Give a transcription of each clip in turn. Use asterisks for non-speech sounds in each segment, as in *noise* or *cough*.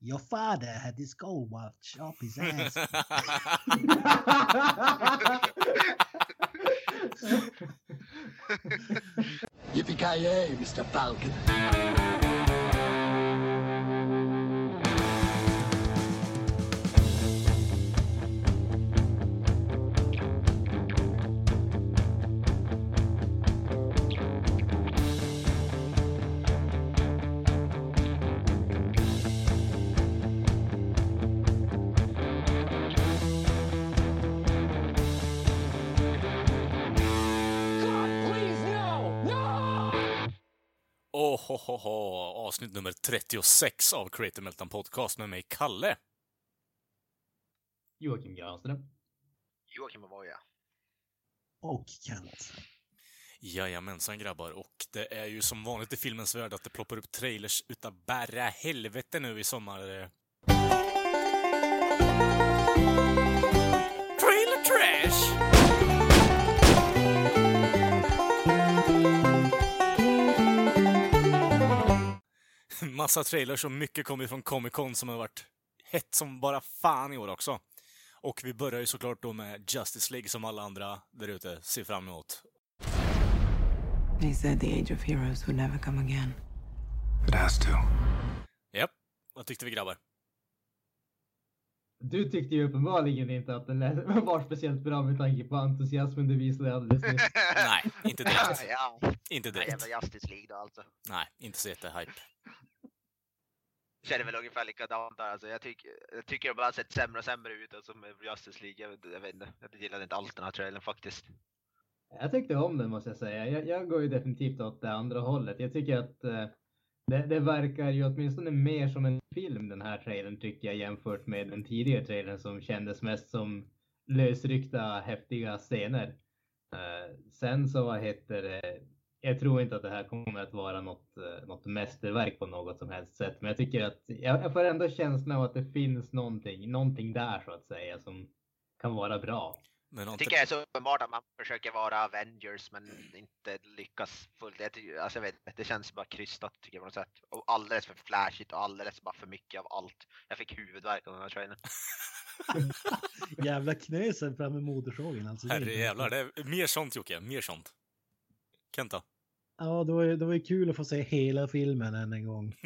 Your father had his gold watch up his ass. *laughs* Yippee-ki-yay, Mr. Falcon. Ho. Avsnitt nummer 36 av Creative Meltdown Podcast med mig, Kalle. Joakim Granström. Joakim Avoya. Och Kent. Jajamensan grabbar, och det är ju som vanligt i filmens värld att det ploppar upp trailers utav bara helvete nu i sommar. *laughs* Massa trailers och mycket kommer från Comic Con som har varit hett som bara fan i år också. Och vi börjar ju såklart då med Justice League som alla andra där ute ser fram emot. They said the age of heroes would never come again. It has to. Japp, vad tyckte vi grabbar? Du tyckte ju uppenbarligen inte att den *laughs* var speciellt bra med tanke på entusiasmen du visade alldeles nyss. *laughs* Nej, inte direkt. ja, Inte den direkt. jävla Justice League då alltså. Nej, inte så jättehype. Känner väl ungefär likadant där. Alltså, jag, tycker, jag tycker det bara har sett sämre och sämre ut alltså, med Justice League. Jag, jag vet inte. Jag gillade inte alls den här trailern faktiskt. Jag tyckte om den måste jag säga. Jag, jag går ju definitivt åt det andra hållet. Jag tycker att eh, det, det verkar ju åtminstone mer som en film den här trailern tycker jag jämfört med den tidigare trailern som kändes mest som lösryckta häftiga scener. Eh, sen så vad heter det? Jag tror inte att det här kommer att vara något, eh, något mästerverk på något som helst sätt, men jag tycker att jag, jag får ändå känslan av att det finns någonting, någonting där så att säga som kan vara bra. Men har Jag tycker det är så uppenbart att man försöker vara Avengers men inte lyckas fullt. Jag tycker, alltså, jag vet, det känns bara krystat tycker jag på något sätt. Och alldeles för flashigt och alldeles bara för mycket av allt. Jag fick huvudvärk av den här trailern. *laughs* Jävla knösen fram med motorsågen alltså. Det är Herre jävlar, det är mer sånt Jocke, mer sånt. Kenta? Ja, det var, ju, det var ju kul att få se hela filmen än en gång. *laughs*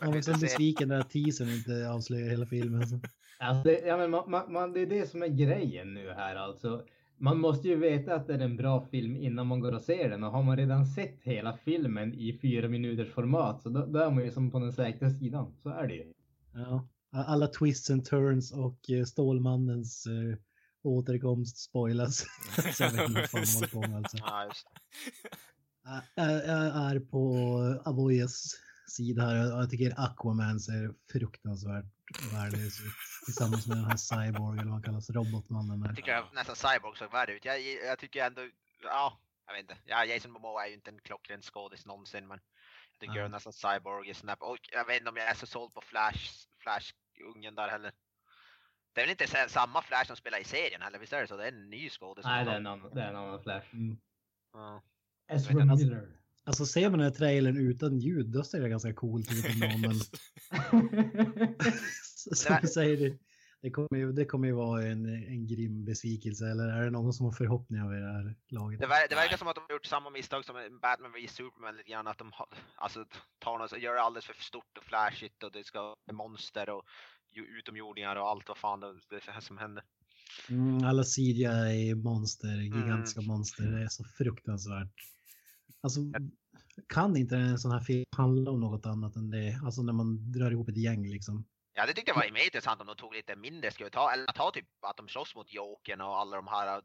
Jag var så besviken när teasern inte avslöjar hela filmen. *laughs* Så. Alltså, det, ja, men man, man, man, det är det som är grejen nu här alltså. Man måste ju veta att det är en bra film innan man går och ser den och har man redan sett hela filmen i fyra minuters format så då, då är man ju som på den säkra sidan. Så är det ju. Ja. Alla twists and turns och eh, Stålmannens eh, återkomst spoilas. så jag vet inte vad fan de håller på med alltså. Jag, jag jag är på Avoyas sida här och jag tycker Aquaman ser fruktansvärt värdelös ut. Tillsammans med den här Cyborg eller vad han kallas, robotmannen. Jag Där. tycker jag nästan Cyborg såg värre ut. Jag, jag tycker ändå, ja, jag vet inte. Ja, Jason Momoa är ju inte en klockren skådis någonsin men jag tycker Ja. nästan Cyborg är snäpp. Och jag vet inte om jag är så såld på Flash, Flash-ungen där heller. Det är väl inte sa- samma Flash som spelar i serien heller, visst är det så? Det är en ny skådis. Nej, det är en annan, det är en annan Flash. Mm. Ja. Ezra. Miller. Alltså ser man den här trailern utan ljud då ser det ganska coolt ut. Men *laughs* som du säger, det, det, kommer ju, det kommer ju vara en, en grym besvikelse. Eller är det någon som har förhoppningar vid det här laget? Det, ver- det verkar som att de har gjort samma misstag som en Batman vs Superman lite grann. Att de har, alltså, tar något, gör det alldeles för stort och flashigt och det ska vara monster och utomjordingar och allt vad fan det, det är här som händer. Mm, alla CGI-monster, gigantiska monster, det är så fruktansvärt. Alltså, kan inte en sån här film handla om något annat än det? Alltså när man drar ihop ett gäng liksom. Ja, det tyckte jag var mer intressant om de tog lite mindre. Ska vi ta, eller ta typ att de slåss mot Jokern och alla de här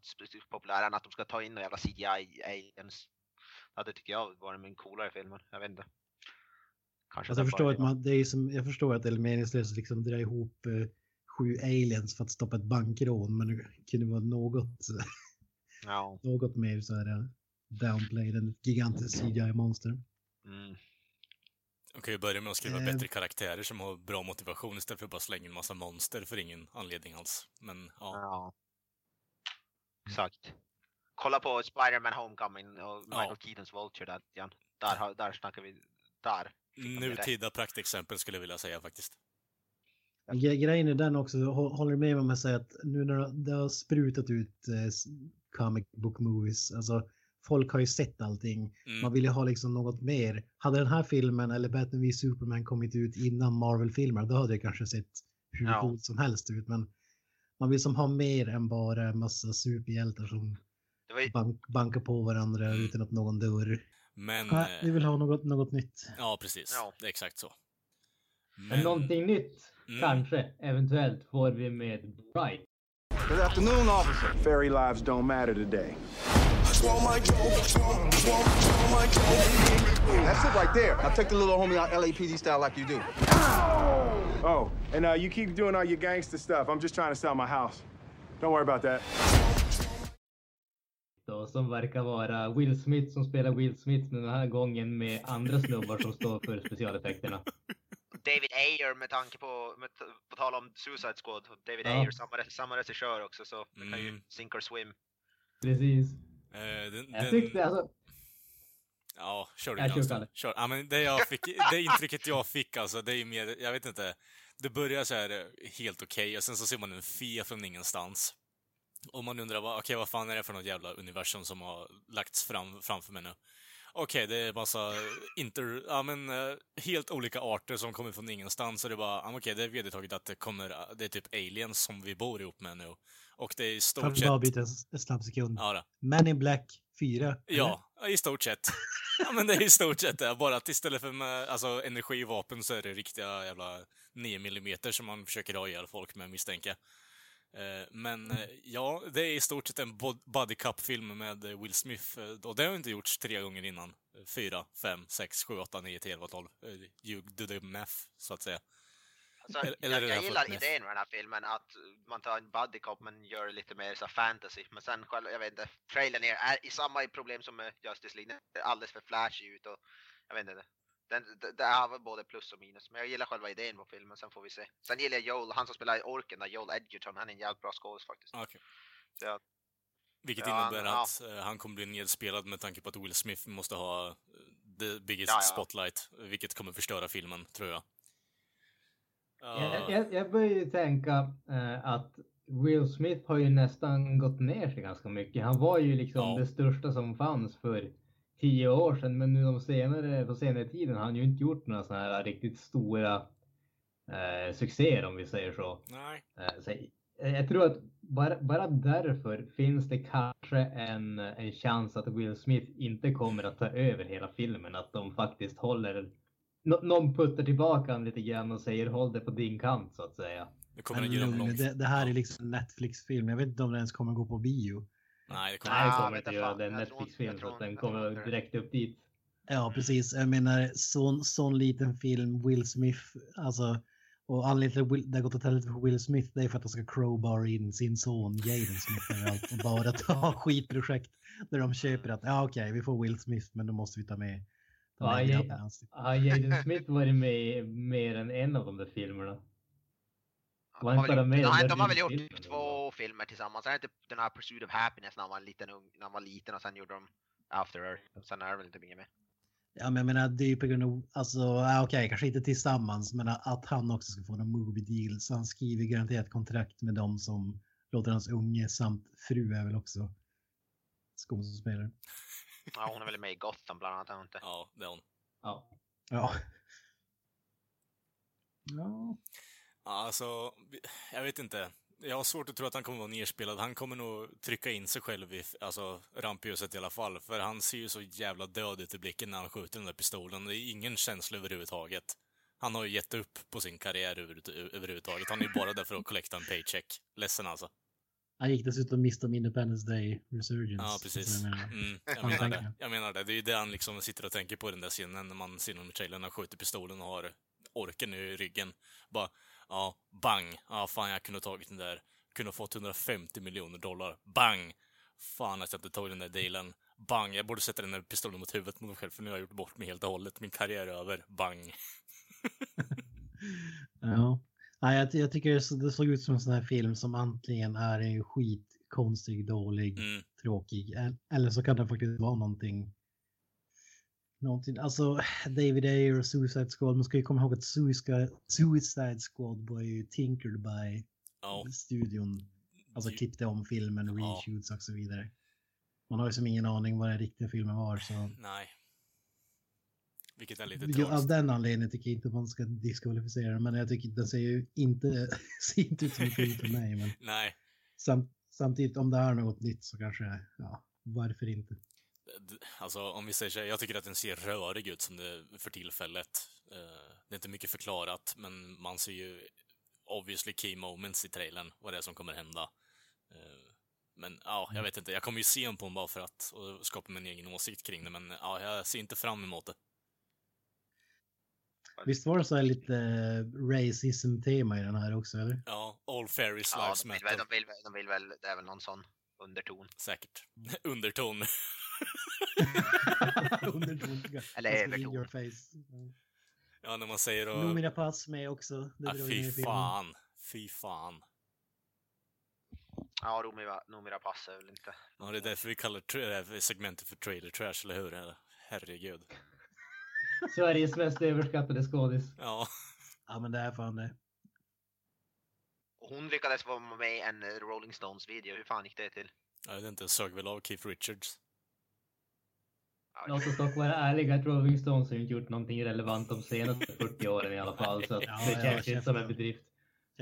populära, att de ska ta in några jävla CGI-aliens. Ja, det tycker jag var en coolare film. Jag vet inte. Kanske Alltså, jag, förstår att man, det är som, jag förstår att det är meningslöst att liksom dra ihop eh, sju aliens för att stoppa ett bankrån, men det kunde vara något, Ja. *laughs* något mer så här eh, downplayed än ett gigantiskt CGI-monster. Mm. De kan ju börja med att skriva Eh. bättre karaktärer som har bra motivation istället för att bara slänga in massa monster för ingen anledning alls. Men ja, Ja. Exakt. Kolla på Spider-Man Homecoming och Michael Ja. Keatons Vulture där igen. Där, där snackar vi, där nutida praktexempel skulle jag vilja säga faktiskt. Gre- Grejen är den också, hå- håller du med mig om jag säger att nu när det- har sprutat ut eh, comic book movies, alltså folk har ju sett allting. Mm. Man vill ju ha liksom något mer. Hade den här filmen eller Batman v Superman kommit ut innan Marvel-filmer, då hade det kanske sett hur Ja. coolt som helst ut. Men man vill som ha mer än bara en massa superhjältar som Det var ju, bank, bankar på varandra Mm. utan att någon dör. Men... Nej, vi eh, vill ha något, något nytt. Ja, precis. Ja. Det är exakt så. Men någonting nytt, Mm. kanske, eventuellt, får vi med Bright. Good afternoon, officer. Fairy lives don't matter today. That's it right there. Now take the little homie out LAPD style like you do. Oh, and uh, you keep doing all your gangster stuff. I'm just trying to sell my house. Don't worry about that. Då, som verkar vara Will Smith som spelar Will Smith men den här gången med andra snubbar som står för specialeffekterna. *laughs* David Ayer med tanke på, med, på tal om Suicide Squad. David Ja. Ayer, samma, samma regissör också så det kan ju Mm. sink or swim. Precis. Eh, den, Jag den- tyckte alltså, Ja, kör du Jag kör. Ja, men det, jag fick, det intrycket jag fick alltså, det är ju mer, jag vet inte. Det börjar så här eh, helt okej och sen så ser man en fe från ingenstans. Och man undrar, okej vad fan är det för något jävla universum som har lagts fram framför mig nu? Okej, det är massa inter, ja men eh, helt olika arter som kommer från ingenstans och det är bara, okej, det är vedertaget att det kommer, det är typ aliens som vi bor ihop med nu. Och det är i Kan stort vi bara sett... byta en snabb sekund? Ja, då. Men in Black 4. Ja, i stort sett. *laughs* Ja, men det är i stort sett det. Bara att istället för med, alltså, energivapen så är det riktiga jävla 9 mm som man försöker ha ihjäl folk med, misstänker jag. Men eh, ja, det är i stort sett en bod- buddy cup-film med eh, Will Smith. eh, Och det har inte gjorts tre gånger innan. Eh, Fyra, fem, sex, sju, åtta, nio, tio, elva, tolv. Eh, You do the math, så att säga. Alltså, Eller- jag, jag gillar idén med den här filmen att man tar en buddy cop men gör det lite mer så fantasy. Men sen själv, jag vet inte, trailern är, är i samma problem som med Justice League. Alldeles för flashig ut och jag vet inte. Den, det, det har väl både plus och minus. Men jag gillar själva idén på filmen, sen får vi se. Sen gillar jag Joel, han som spelar i Orken, där, Joel Edgerton, han är en jävligt bra skådis faktiskt. Ah, okej. Så jag, Vilket Ja, innebär ja. att eh, han kommer bli nedspelad med tanke på att Will Smith måste ha eh, the biggest Ja, ja. spotlight, vilket kommer förstöra filmen, tror jag. jag, jag, jag börjar ju tänka eh, att Will Smith har ju nästan gått ner sig ganska mycket. Han var ju liksom Ja. det största som fanns för tio år sedan, men nu de senare, på senare tiden har han ju inte gjort några sådana här riktigt stora eh, succéer om vi säger så. Nej. Eh, så jag, tror att bara, bara därför finns det kanske en, en chans att Will Smith inte kommer att ta över hela filmen. Att de faktiskt håller, nå- någon puttar tillbaka honom lite grann och säger håll det på din kant så att säga. Det det, det här är liksom en Netflix-film. Jag vet inte om den ens kommer gå på bio. Nej, det kommer Nej, det Ja, kommer inte göra. fan. Det är en Netflix-film så den kommer direkt upp dit. Ja, precis. Jag menar, sån, sån liten film, Will Smith, alltså, och anledningen till att det har gått åt helvete för Will Smith, det är för att de ska crowbar in sin son Jaden Smith överallt och bara ta *laughs* skitprojekt där de köper att, ja okej, vi får Will Smith, men då måste vi ta med Ja, här ja, Har Jaden Smith varit med i mer än en av de där filmerna? de, Var har inte väl, bara med i de, har, väl gjort filmen, typ två filmer tillsammans. Är det inte den här Pursuit of Happiness när han var en liten ung, när han var liten och sen gjorde de After Earth. Sen är det väl inte mycket mer. Ja, men jag menar, det är ju på grund av, alltså, okej, kanske inte tillsammans, men att han också ska få en movie deal. Så han skriver garanterat kontrakt med dem som låter hans unge samt fru är väl också skådespelare. Ja, hon är väl med i Gotham bland annat, är hon inte? Ja, det är hon. Ja. Ja. Ja. Alltså, jag vet inte. Jag har svårt att tro att han kommer vara nerspelad. Han kommer nog trycka in sig själv i alltså, rampljuset i alla fall. För han ser ju så jävla död ut i blicken när han skjuter den där pistolen. Det är ingen känsla överhuvudtaget. Han har ju gett upp på sin karriär över, överhuvudtaget. Han är ju bara där för att collecta en paycheck. Ledsen alltså. Han gick dessutom miste om Independence Day Resurgence. Ja, precis. jag menar, Mm, jag, menar det. jag menar det. Det är ju det han liksom sitter och tänker på i den där scenen när man ser honom i trailern. Han skjuter pistolen och har orken i ryggen. Bara, ja, bang. Ja, fan jag kunde ha tagit den där. Kunde ha fått 150 miljoner dollar. Bang! Fan att jag inte tog den där dealen. Bang! Jag borde sätta den där pistolen mot huvudet mot mig själv för nu har jag gjort bort mig helt och hållet. Min karriär är över. Bang! *laughs* Ja. Nej, jag, jag tycker det så- det såg ut som en sån här film som antingen är en skitkonstig, dålig, Mm. tråkig. el- Eller så kan det faktiskt vara någonting någonting. Alltså David Ayer och Suicide Squad. Man ska ju komma ihåg att Suicide, Suicide Squad var ju tinkered by Ja. studion. Alltså Ju- klippte om filmen, reshoots och så vidare. Man har ju som ingen aning vad den riktiga filmen var så. Nej. Vilket är lite Ja, av den anledningen tycker jag inte att man ska diskvalificera den, men jag tycker den ser ju inte, *laughs* ser inte ut som en film för mig. Men *laughs* Nej. samt, samtidigt om det är något nytt så kanske, ja, varför inte? Alltså om vi säger så här, jag tycker att den ser rörig ut som det för tillfället. Eh, Det är inte mycket förklarat, men man ser ju obviously key moments i trailern, vad det är som kommer hända. Eh, Men ja, jag vet inte, jag kommer ju se den på den bara för att och skapa min egen åsikt kring det, men ja, jag ser inte fram emot det. Visst var det så här lite racism-tema i den här också, eller? Ja, all fairies Ja, lives de vill, väl, de, vill, väl- de vill väl, det är väl någon sån underton. Säkert. *laughs* Underton. *laughs* Underton. Eller face. Ja, när man säger och... Numera pass med också. Det Ah, fy fan. Fy fan. Ja, Romira, Romira passar väl inte. Ja, det är därför vi kallar segmentet för trailer trash, eller hur? Herregud. Sveriges mest överskattade skådis. Ja. Ja, men det är fan det. Och hon lyckades vara med i en eh, Rolling Stones-video. Hur fan gick det till? Jag vet inte, sög väl av Keith Richards. Låt oss dock vara ärliga att Rolling Stones har inte gjort någonting relevant de senaste 40 åren i alla fall. Så att Ja, det ja, känns inte som en bedrift.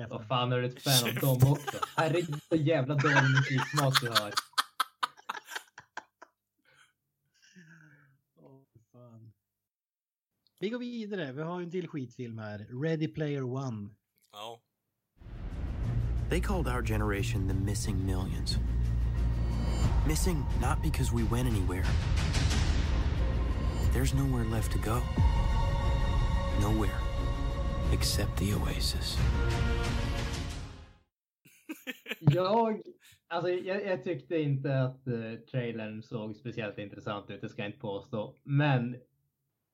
Vad fan är du ett fan av dem också? Herregud så jävla dålig musiksmak du har. Vi går vidare. Vi har en till skitfilm här. Ready Player One. Ja. They called our generation the missing millions. Missing not because we went anywhere. There's nowhere left to go. Nowhere except the oasis. Jag, alltså, jag, jag tyckte inte att uh, trailern såg speciellt intressant ut, det ska jag inte påstå. Men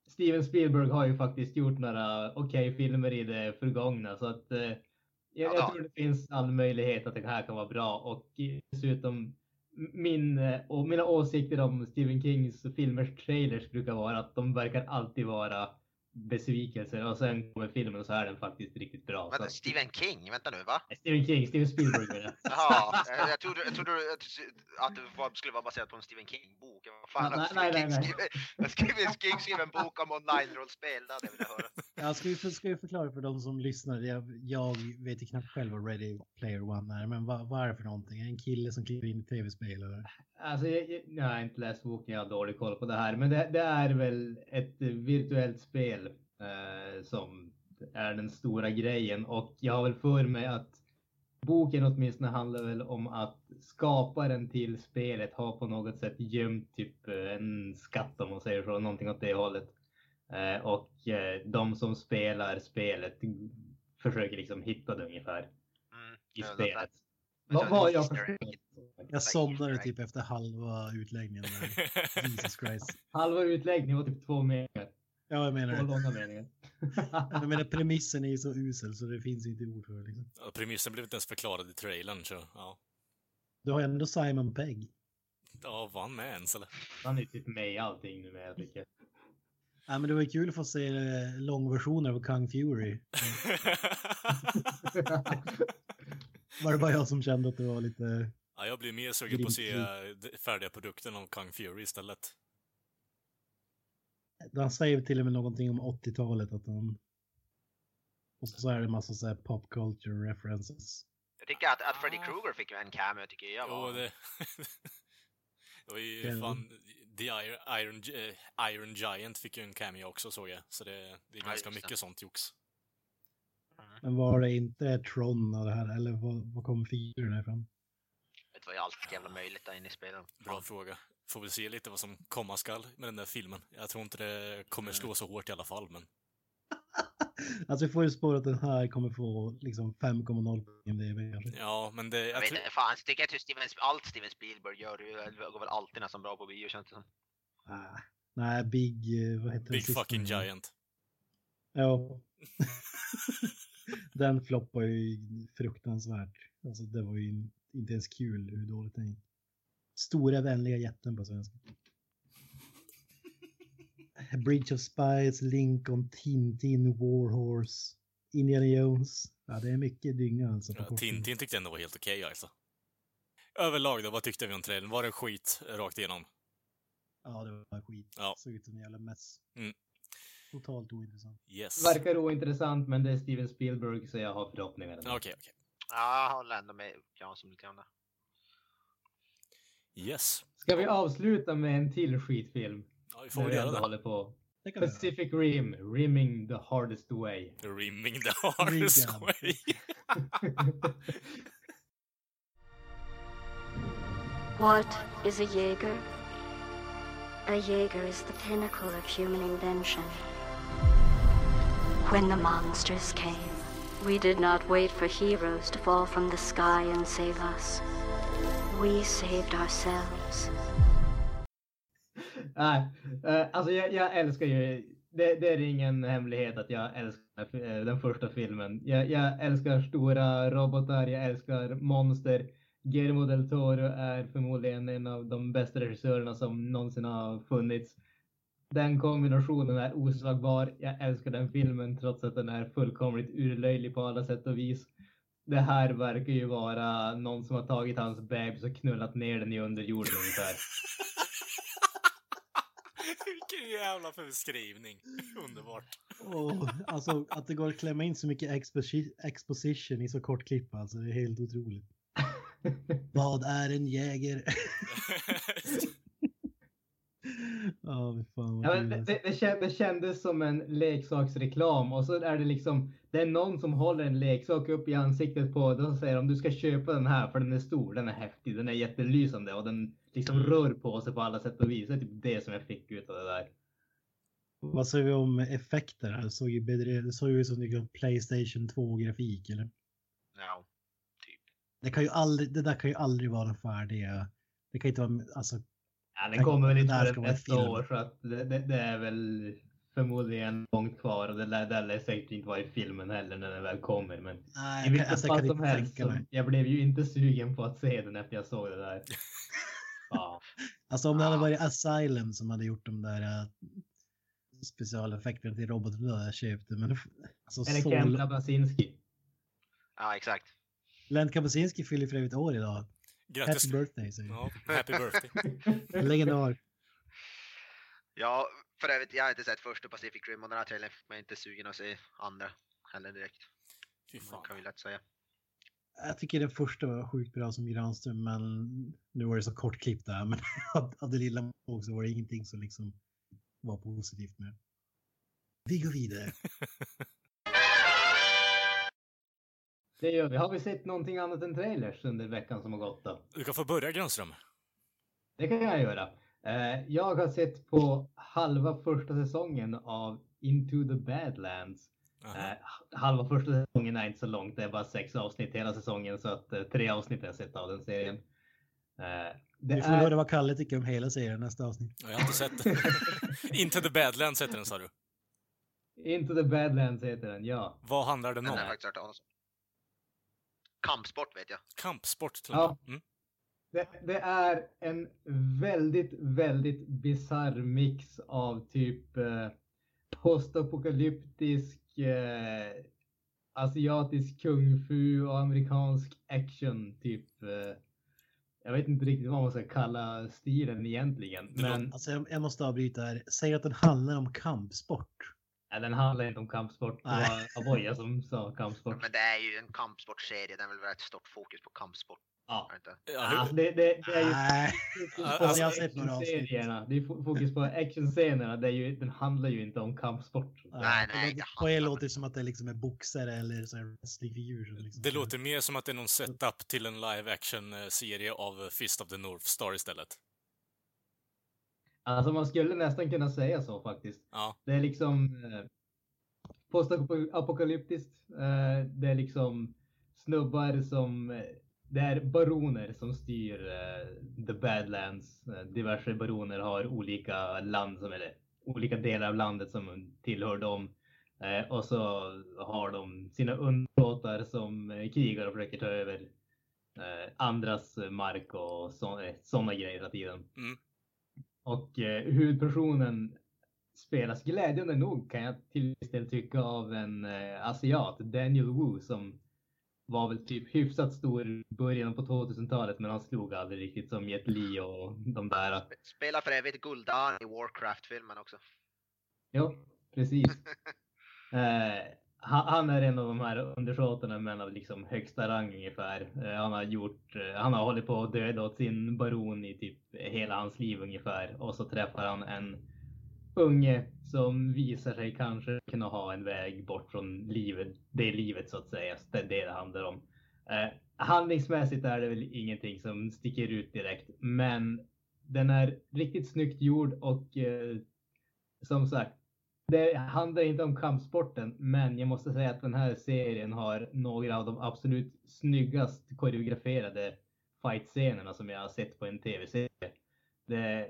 Steven Spielberg har ju faktiskt gjort några okej filmer i det förgångna så att eh, jag, Ja, jag tror det finns all möjlighet att det här kan vara bra och dessutom min och mina åsikter om Stephen Kings filmers trailers brukar vara att de verkar alltid vara besvikelser och sen kommer filmen och så är den faktiskt riktigt bra. Så Men att- Stephen King, vänta nu va? Stephen King, Steven Spielberg menar jag. Jaha, jag trodde, jag trodde att- det var, skulle vara baserat på en Stephen King-bok. Vad fan, har nej, Stephen nej, King nej. skrivit- Stephen King skrev en bok om online-rollspel, det hade jag velat höra. Jag ska ju ska ju förklara för de som lyssnar. Jag, jag vet ju knappt själv vad Ready Player One är, men vad, vad är det för någonting? En kille som kliver in i tv-spel eller? Alltså, jag, jag, jag har inte läst boken, jag har dålig koll på det här. Men det, det är väl ett virtuellt spel eh, som är den stora grejen. Och jag har väl för mig att boken åtminstone handlar väl om att skaparen till spelet har på något sätt gömt typ en skatt om man säger så, någonting åt det hållet. Eh, och eh, de som spelar spelet försöker liksom hitta det ungefär Mm, i spelet. Vad vad jag egg. Jag somnade typ efter halva utläggningen. *laughs* Jesus Christ. Halva utläggningen var typ två meningar. Ja, jag menar Två det. långa meningar. *laughs* Jag menar premissen är ju så usel så det finns inte ord för det. Liksom. Ja, Premissen blev inte ens förklarad i trailern, så ja. Du har ändå Simon Pegg. Ja, var han med ens eller? Han är typ med i allting nu med jag tycker. Ja, men det var kul att få se eh, långversioner av Kung Fury. *laughs* Var det bara jag som kände att det var lite... ja, jag blir mer sugen på att se eh, färdiga produkten av Kung Fury istället. Han säger till och med någonting om 80-talet att han... Och så är det en massa så här pop culture references. Jag tycker att, att Freddy Krueger fick en cameo tycker jag Jo, var... det... *laughs* det var ju fan... The Iron, Iron, eh, Iron Giant fick ju en cameo också såg jag. Så det, det är Ja, ganska det. mycket sånt jox. Men var det inte Tron och det här eller var, var kom figuren ifrån? Det var ju allt jävla möjligt där inne i spelet. Bra fråga. Får väl se lite vad som komma skall med den där filmen. Jag tror inte det kommer slå så hårt i alla fall, men... *laughs* Alltså vi får ju spåra att den här kommer få liksom 5,0 på IMDb kanske. Ja, men det... Jag Jag vet inte, fan, jag tycker att Steven, allt Steven Spielberg gör går väl alltid nästan bra på bio känns det som. Ah, nej, Big... eh, Vad heter den Big sista fucking giant. Ja. *laughs* den floppar ju fruktansvärt. Alltså det var ju inte ens kul hur dåligt den gick. Stora vänliga jätten på svenska. Bridge of Spies, Lincoln, Tintin, Warhorse, Indiana Jones. Ja, det är mycket dynga alltså. På Ja. Tintin tyckte jag ändå var helt okej alltså. Överlag då, vad tyckte vi om trailern? Var det skit rakt igenom? Ja, det var skit. Ja. Såg ut som en jävla mess. Mm. Totalt ointressant. Yes. Verkar ointressant, men det är Steven Spielberg så jag har förhoppningar. Okej, okej. Ja, jag håller ändå med Jansson lite grann. Yes. Ska vi avsluta med en till skitfilm? Ja, vi får När väl göra det. håller på. Det kan vi göra. Pacific Rim, Rimming the hardest way. Rimming the hardest Ringad. way. *laughs* What is a Jaeger? A Jaeger is the pinnacle of human invention. When the monsters came, we did not wait for heroes to fall from the sky and save us. We saved ourselves. Nej, eh, alltså jag, jag älskar ju, det, det är ingen hemlighet att jag älskar eh, den första filmen. Jag, jag älskar stora robotar, jag älskar monster. Guillermo del Toro är förmodligen en av de bästa regissörerna som någonsin har funnits. Den kombinationen är oslagbar. Jag älskar den filmen trots att den är fullkomligt urlöjlig på alla sätt och vis. Det här verkar ju vara någon som har tagit hans bebis och knullat ner den i underjorden ungefär. *laughs* Vilken jävla beskrivning. Underbart. Åh, alltså att det går att klämma in så mycket exposi- exposition i så kort klipp alltså. Det är helt otroligt. *laughs* Vad är en jäger? *laughs* Fy fan Ja, det, alltså. det, det, det kändes som en leksaksreklam och så är det liksom, det är någon som håller en leksak upp i ansiktet på den och säger om du ska köpa den här för den är stor, den är häftig, den är jättelysande och den liksom rör på sig på alla sätt och vis. Det är typ det som jag fick ut av det där. Vad säger vi om effekter? Det såg ju, bedre- det såg ju som liksom Playstation 2-grafik eller? Ja. Det, kan ju aldrig, det där kan ju aldrig vara färdiga. Det kan inte vara, alltså, Ja, den kommer väl Det inte förrän nästa år så att det, det, det är väl förmodligen långt kvar och det lär, det lär säkert inte vara i filmen heller när den väl kommer. Men nej, i vilket alltså, fall som helst, jag blev ju inte sugen på att se den efter jag såg det där. *laughs* Ja. Alltså om det hade Ja. varit Asylum som hade gjort de där äh, specialeffekterna till roboten då hade jag köpt det. Men alltså, Eller så... Ken Labasinski. ja, exakt. Lent Kapuscinski fyller för övrigt år idag. Grattis. Happy birthday säger Ja, happy birthday. *laughs* Legendar. Ja, för övrigt, jag har inte sett första Pacific Rim och den här trailern fick mig inte sugen att se andra heller direkt. Fy Man fan. kan ju lätt säga. Jag tycker den första var sjukt bra som Granström, men nu var det så kort klipp där. Men *laughs* av det lilla man såg så var det ingenting som liksom var positivt med. Vi går vidare. *laughs* Det gör vi. Har vi sett någonting annat än trailers under veckan som har gått då? Du kan få börja Grönström. Det kan jag göra. Eh, Jag har sett på halva första säsongen av Into the Badlands. Eh, Halva första säsongen är inte så långt, det är bara sex avsnitt hela säsongen så att eh, tre avsnitt har jag sett av den serien. Eh, Det Vi får höra vad Kalle tycker om hela serien nästa avsnitt. Jag har inte sett den. *laughs* Into the Badlands heter den sa du. Into the Badlands heter den, ja. Vad handlar den Den om? jag faktiskt hört. Kampsport vet jag. Kampsport till Ja. och med. Mm. Det, det är en väldigt, väldigt bizarr mix av typ eh, postapokalyptisk eh, asiatisk kung fu och amerikansk action typ. Eh, jag vet inte riktigt vad man ska kalla stilen egentligen. Men Alltså jag måste avbryta här. Säg att den handlar om kampsport. Ja, den handlar inte om kampsport. Det Nej. var Aboya som sa kampsport. Men det är ju en kampsportserie, den vill väl ha ett stort fokus på kampsport. Ja. Ja, Alltså, det, det, det är ju Nej. Alltså, actionserierna. Det är fo- fokus på actionscenerna. Det är ju, den handlar ju inte om kampsport. Nej, det nej, låter- det På er låter det som att det liksom är boxare eller så wrestlingfigurer. som Liksom. det låter mer som att det är någon setup till en live action-serie av Fist of the North Star istället. Alltså man skulle nästan kunna säga så faktiskt. Ja. Det är liksom eh, postapokalyptiskt. Eh, det är liksom snubbar som, eh, det är baroner som styr eh, the badlands. Eh, diverse baroner har olika land som, eller olika delar av landet som tillhör dem. Eh, och så har de sina undersåtar som eh, krigar och försöker ta över andras mark och sådana grejer hela tiden. Mm. Och eh, huvudpersonen spelas glädjande nog kan jag till viss del tycka av en eh, asiat, Daniel Wu, som var väl typ hyfsat stor i början på 2000-talet men han slog aldrig riktigt som Jet Li och de där. Spelar för övrigt Guldan i Warcraft-filmen också. Ja, precis. *laughs* eh, han, han är en av de här undersåtarna men av liksom högsta rang ungefär. Eh, han har gjort, eh, han har hållit på att döda åt sin baron i typ hela hans liv ungefär och så träffar han en unge som visar sig kanske kunna ha en väg bort från livet, det livet så att säga. Det är det det handlar om. Eh, handlingsmässigt är det väl ingenting som sticker ut direkt, men den är riktigt snyggt gjord och eh, som sagt, det handlar inte om kampsporten, men jag måste säga att den här serien har några av de absolut snyggast koreograferade fight-scenerna som jag har sett på en tv-serie. Det är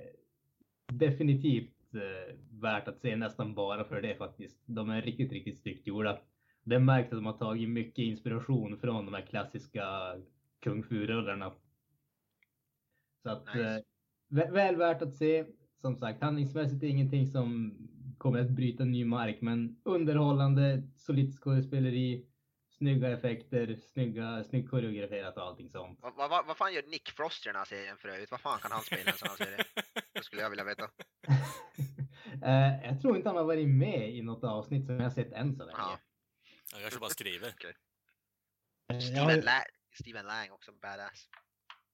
definitivt eh, värt att se nästan bara för det faktiskt. De är riktigt, riktigt snyggt gjorda. Det märks att de har tagit mycket inspiration från de här klassiska kung fu-rullarna. Så att nice. eh, väl värt att se. Som sagt, handlingsmässigt är ingenting som kommer att bryta ny mark, men underhållande, solitt skådespeleri, snygga effekter, snygga, snyggt koreograferat och allting sånt. Vad, vad, vad fan gör Nick Frost i den här serien för övrigt? Vad fan kan han spela i en sån här serie? *laughs* Det skulle jag vilja veta. uh, *laughs* jag tror inte han har varit med i något avsnitt som jag har sett än så länge. Ja. Jag kanske bara skriver. Okay. Steven, har... La Steven Lang också, badass.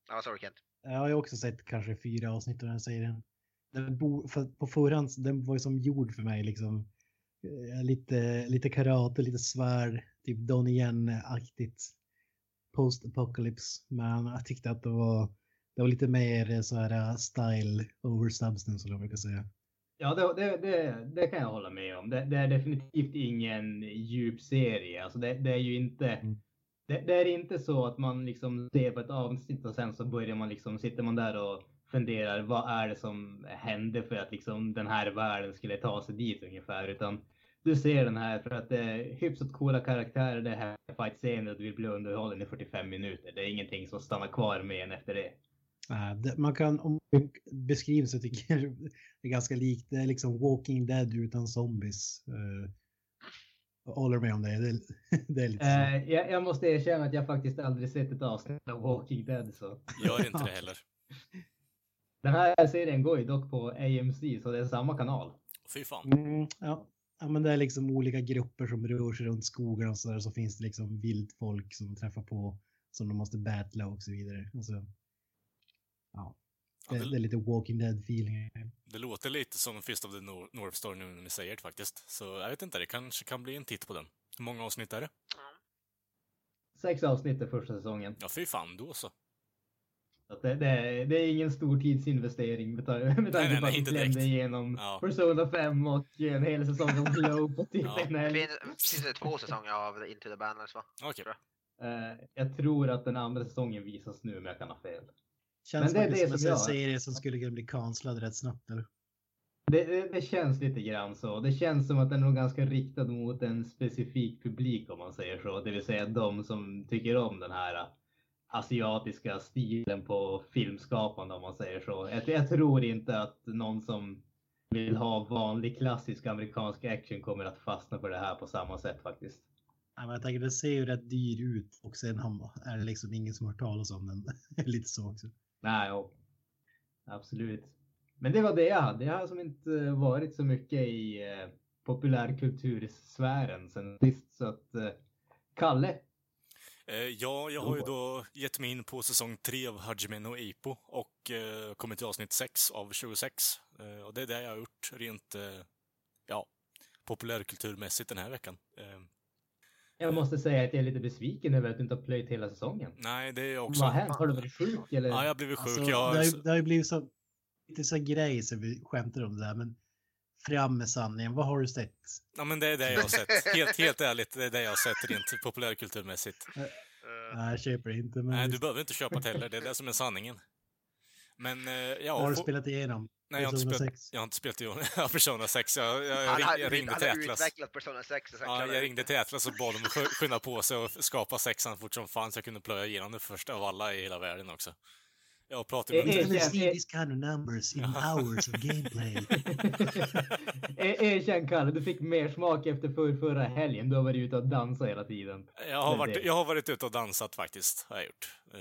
Ja, oh, sorry Kent. Jag har ju också sett kanske fyra avsnitt av den serien. Den bo, för, på förhand, den var ju som gjord för mig liksom. Eh, lite, lite karate, lite svärd, typ Donnie Yen-aktigt. Post-apocalypse. Men jag tyckte att det var, det var lite mer så här uh, style over substance som jag brukar säga. Ja, det, det, det, det, kan jag hålla med om. Det, det, är definitivt ingen djup serie. Alltså det, det är ju inte. Mm. Det, är inte så att man liksom ser på ett avsnitt och sen så börjar man liksom sitter man där och funderar. Vad är det som hände för att liksom den här världen skulle ta sig dit ungefär, utan du ser den här för att det är hyfsat coola karaktärer. Det här fight-scenen och du vill bli underhållen i 45 minuter. Det är ingenting som stannar kvar med en efter det. Man kan, om beskrivs så tycker jag det är ganska likt, det är liksom Walking Dead utan zombies. Uh, håller med om det. Det, *laughs* det är lite så. Uh, jag, jag, måste erkänna att jag faktiskt aldrig sett ett avsnitt av Walking Dead. Så. Gör inte det heller. *laughs* Den här serien går ju dock på AMC, så det är samma kanal. Fy fan. Mm, ja. ja, men det är liksom olika grupper som rör sig runt skogen och så där, så finns det liksom vilt folk som träffar på som de måste battla och så vidare. Alltså, ja. Det, det, det, är lite Walking Dead-feeling. Det låter lite som Fist of the North Star nu när ni säger det faktiskt. Så jag vet inte, det kanske kan bli en titt på den. Hur många avsnitt är det? Sex avsnitt är första säsongen. Ja, fy fan, då så. Att det, det, är, det är ingen stor tidsinvestering med, *laughs* tanke på att vi klämde igenom ja. Persona 5 och en hel säsong av *laughs* Glow på typ ja. en Finns det två säsonger av Into the Banners va? Okej. Okay. Uh, jag tror att den andra säsongen visas nu, men jag kan ha fel. Känns men det är det som, en serie som skulle kunna bli kanslad rätt snabbt, eller? Det, det, det, känns lite grann så. Det känns som att den är ganska riktad mot en specifik publik om man säger så. Det vill säga de som tycker om den här asiatiska stilen på filmskapande om man säger så. Jag, jag, tror inte att någon som vill ha vanlig klassisk amerikansk action kommer att fastna för det här på samma sätt faktiskt. Ja, men jag tänker det ser ju rätt dyr ut och sen är det liksom ingen som har hört talas om den. *laughs* Lite så också. Nej, jo. absolut. Men det var det jag hade. Jag har som inte varit så mycket i eh, populärkultursfären sen sist så att eh, Kalle, ja, jag har ju då gett mig in på säsong 3 av Hajime no Ippo och eh, kommit till avsnitt 6 av 26. Eh, och det är det jag har gjort rent, ja, populärkulturmässigt den här veckan. Jag måste säga att jag är lite besviken över att du inte har plöjt hela säsongen. Nej, det är jag också. Vad har hänt? Har du varit sjuk eller? Ja, jag har blivit sjuk. Alltså, jag... det, har, det har ju blivit så, lite så grej så vi skämtar om det där, men fram med sanningen. Vad har du sett? Ja, men det är det jag har sett. Helt, helt ärligt, det är det jag har sett rent populärkulturmässigt. Nej, jag köper inte. Men... Nej, du behöver inte köpa det heller. Det är det som är sanningen. Men, eh, ja. Har du spelat igenom? Nej, jag har, inte spelat, jag har inte spelat igenom *laughs* ja, Persona 6. Jag, jag, jag, ring, jag ringde till Atlas. utvecklat Persona 6. Ja, jag ringde till Atlas och bad dem att skynda på sig och skapa sexan fort som fan så jag kunde plöja igenom det första av alla i hela världen också. Jag pratar med... eh, Never eh. these kind of numbers in hours of gameplay. *laughs* Erkänn Kalle, du fick mer smak efter för förra helgen. Du har varit ute och dansat hela tiden. Jag har, varit, jag har varit ute och dansat faktiskt, har jag gjort. Eh,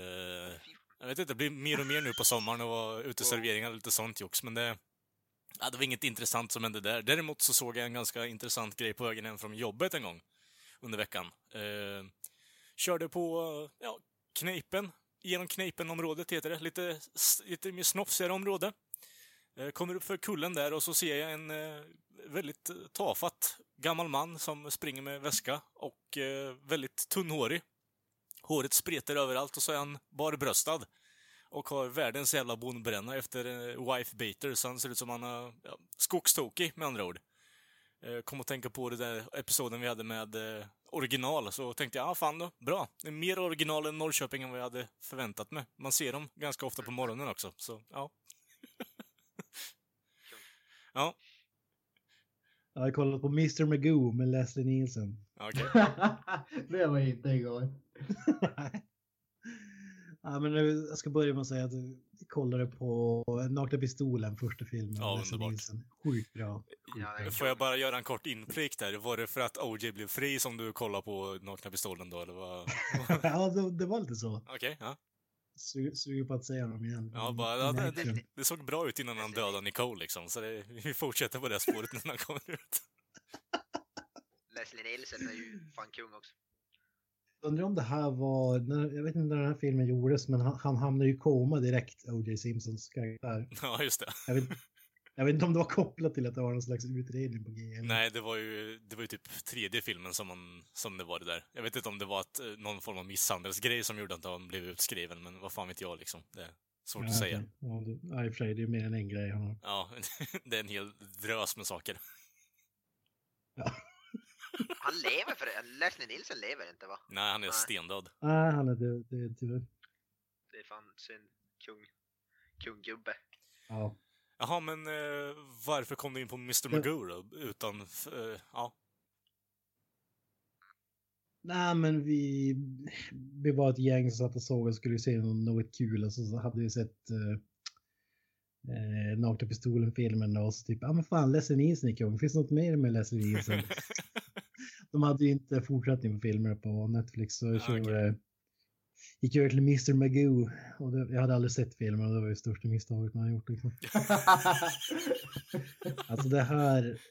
jag vet inte, det blir mer och mer nu på sommaren och vara ute i serveringar och lite sånt jox, men det... Ja, det var inget intressant som hände där. Däremot så såg jag en ganska intressant grej på vägen hem från jobbet en gång under veckan. Eh, körde på, ja, Kneipen. Genom Kneipen-området heter det. Lite, lite mer snofsigare område. Eh, kommer upp för kullen där och så ser jag en eh, väldigt tafatt gammal man som springer med väska och eh, väldigt tunnhårig. Håret spretar överallt och så är han barbröstad. Och har världens jävla bondbränna efter wife beater, så han ser ut som han är ja, skogstokig med andra ord. Kom att tänka på det där episoden vi hade med original, så tänkte jag, ja ah, fan då, bra. Det är mer original än Norrköping än vad jag hade förväntat mig. Man ser dem ganska ofta på morgonen också, så ja. *laughs* ja, Jag har kollat på Mr. Magoo med Leslie Nielsen. okej. *laughs* det var inte igår. *laughs* ja, men nu- jag ska börja med att säga att kollade på Nakna Pistolen, första filmen. Ja, underbart. Sjukt bra. Ja, Får jag bara göra en kort inflik där? Var det för att OJ blev fri som du kollade på Nakna Pistolen då, eller vad? *laughs* ja, det, det var lite så. Okej, ja. Su- Suger på att säga dem igen. Ja, bara, ja, det, det, det såg bra ut innan han dödade Nicole liksom, så det, vi fortsätter på det spåret när han kommer ut. Leslie Nielsen är ju fan kung också. Undrar om det här var, jag vet inte när den här filmen gjordes, men han, han hamnade ju i koma direkt, O.J. Simpsons karaktär. *laughs* Ja, just det. Jag vet, jag vet inte om det var kopplat till att det var någon slags utredning på G. eller- Nej, det var ju, det var ju typ tredje filmen som, man, som det var det där. Jag vet inte om det var ett, eh, någon form av misshandelsgrej som gjorde att han blev utskriven, men vad fan vet jag liksom. Det är svårt Ja, att säga. Ja, det, ja, i och för sig, det är mer än en grej han har. Ja, *laughs* det är en hel drös med saker. Han lever för det. Leslie Nielsen lever inte va? Nej, han är Nej. stendöd. Nej, han är det, det är tyvärr. Det är fan synd. Kung. Kunggubbe. Ja. Jaha, men eh, varför kom du in på Mr. Magoo då? Utan, eh, ja. Nej, men vi, vi var ett gäng som satt och såg och skulle se något, något kul och så, så hade vi sett eh, eh, Nakna Pistolen-filmen och så typ, ja men fan, Leslie Nielsen är kung, finns det något mer med Leslie Nielsen? *laughs* De hade ju inte fortsättning på filmer på Netflix så jag Ah, körde, okej. gick över till Mr. Magoo och det, jag hade aldrig sett filmen och det var ju det största misstaget man har gjort. Liksom. *laughs* Alltså det här,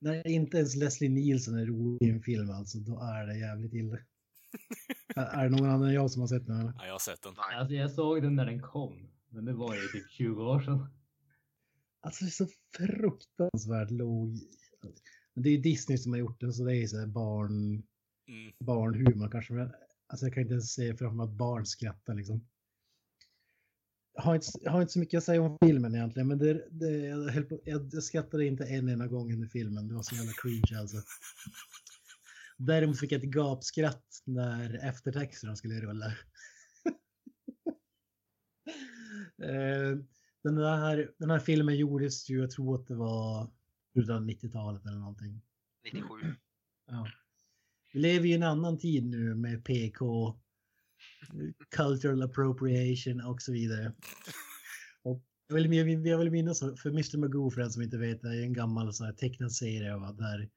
när inte ens Leslie Nielsen är rolig i en film alltså, då är det jävligt illa. *laughs* är det någon annan än jag som har sett den? Eller? ja, jag har sett den. Alltså jag såg den när den kom. Men det var ju typ 20 år sedan. Alltså det är så fruktansvärt låg. Men det är ju Disney som har gjort den så det är så här barn, Mm. barnhumor kanske. Men alltså jag kan inte ens se framför mig att barn skrattar liksom. Jag har, inte, har inte så mycket att säga om filmen egentligen, men det, det, jag, på, jag, jag skrattade inte en enda gång under filmen. Det var så jävla cringe alltså. Däremot fick jag ett gapskratt när eftertexterna skulle rulla. *laughs* Eh, den, här, den här filmen gjordes ju, jag tror att det var slutet av 90-talet eller någonting. 97. *clears throat* Ja. Vi lever ju i en annan tid nu med PK, cultural appropriation och så vidare. *laughs* Och jag vill, jag, jag vill minnas, för Mr. Magoo för den som inte vet, det är en gammal så här, tecknad serie va, där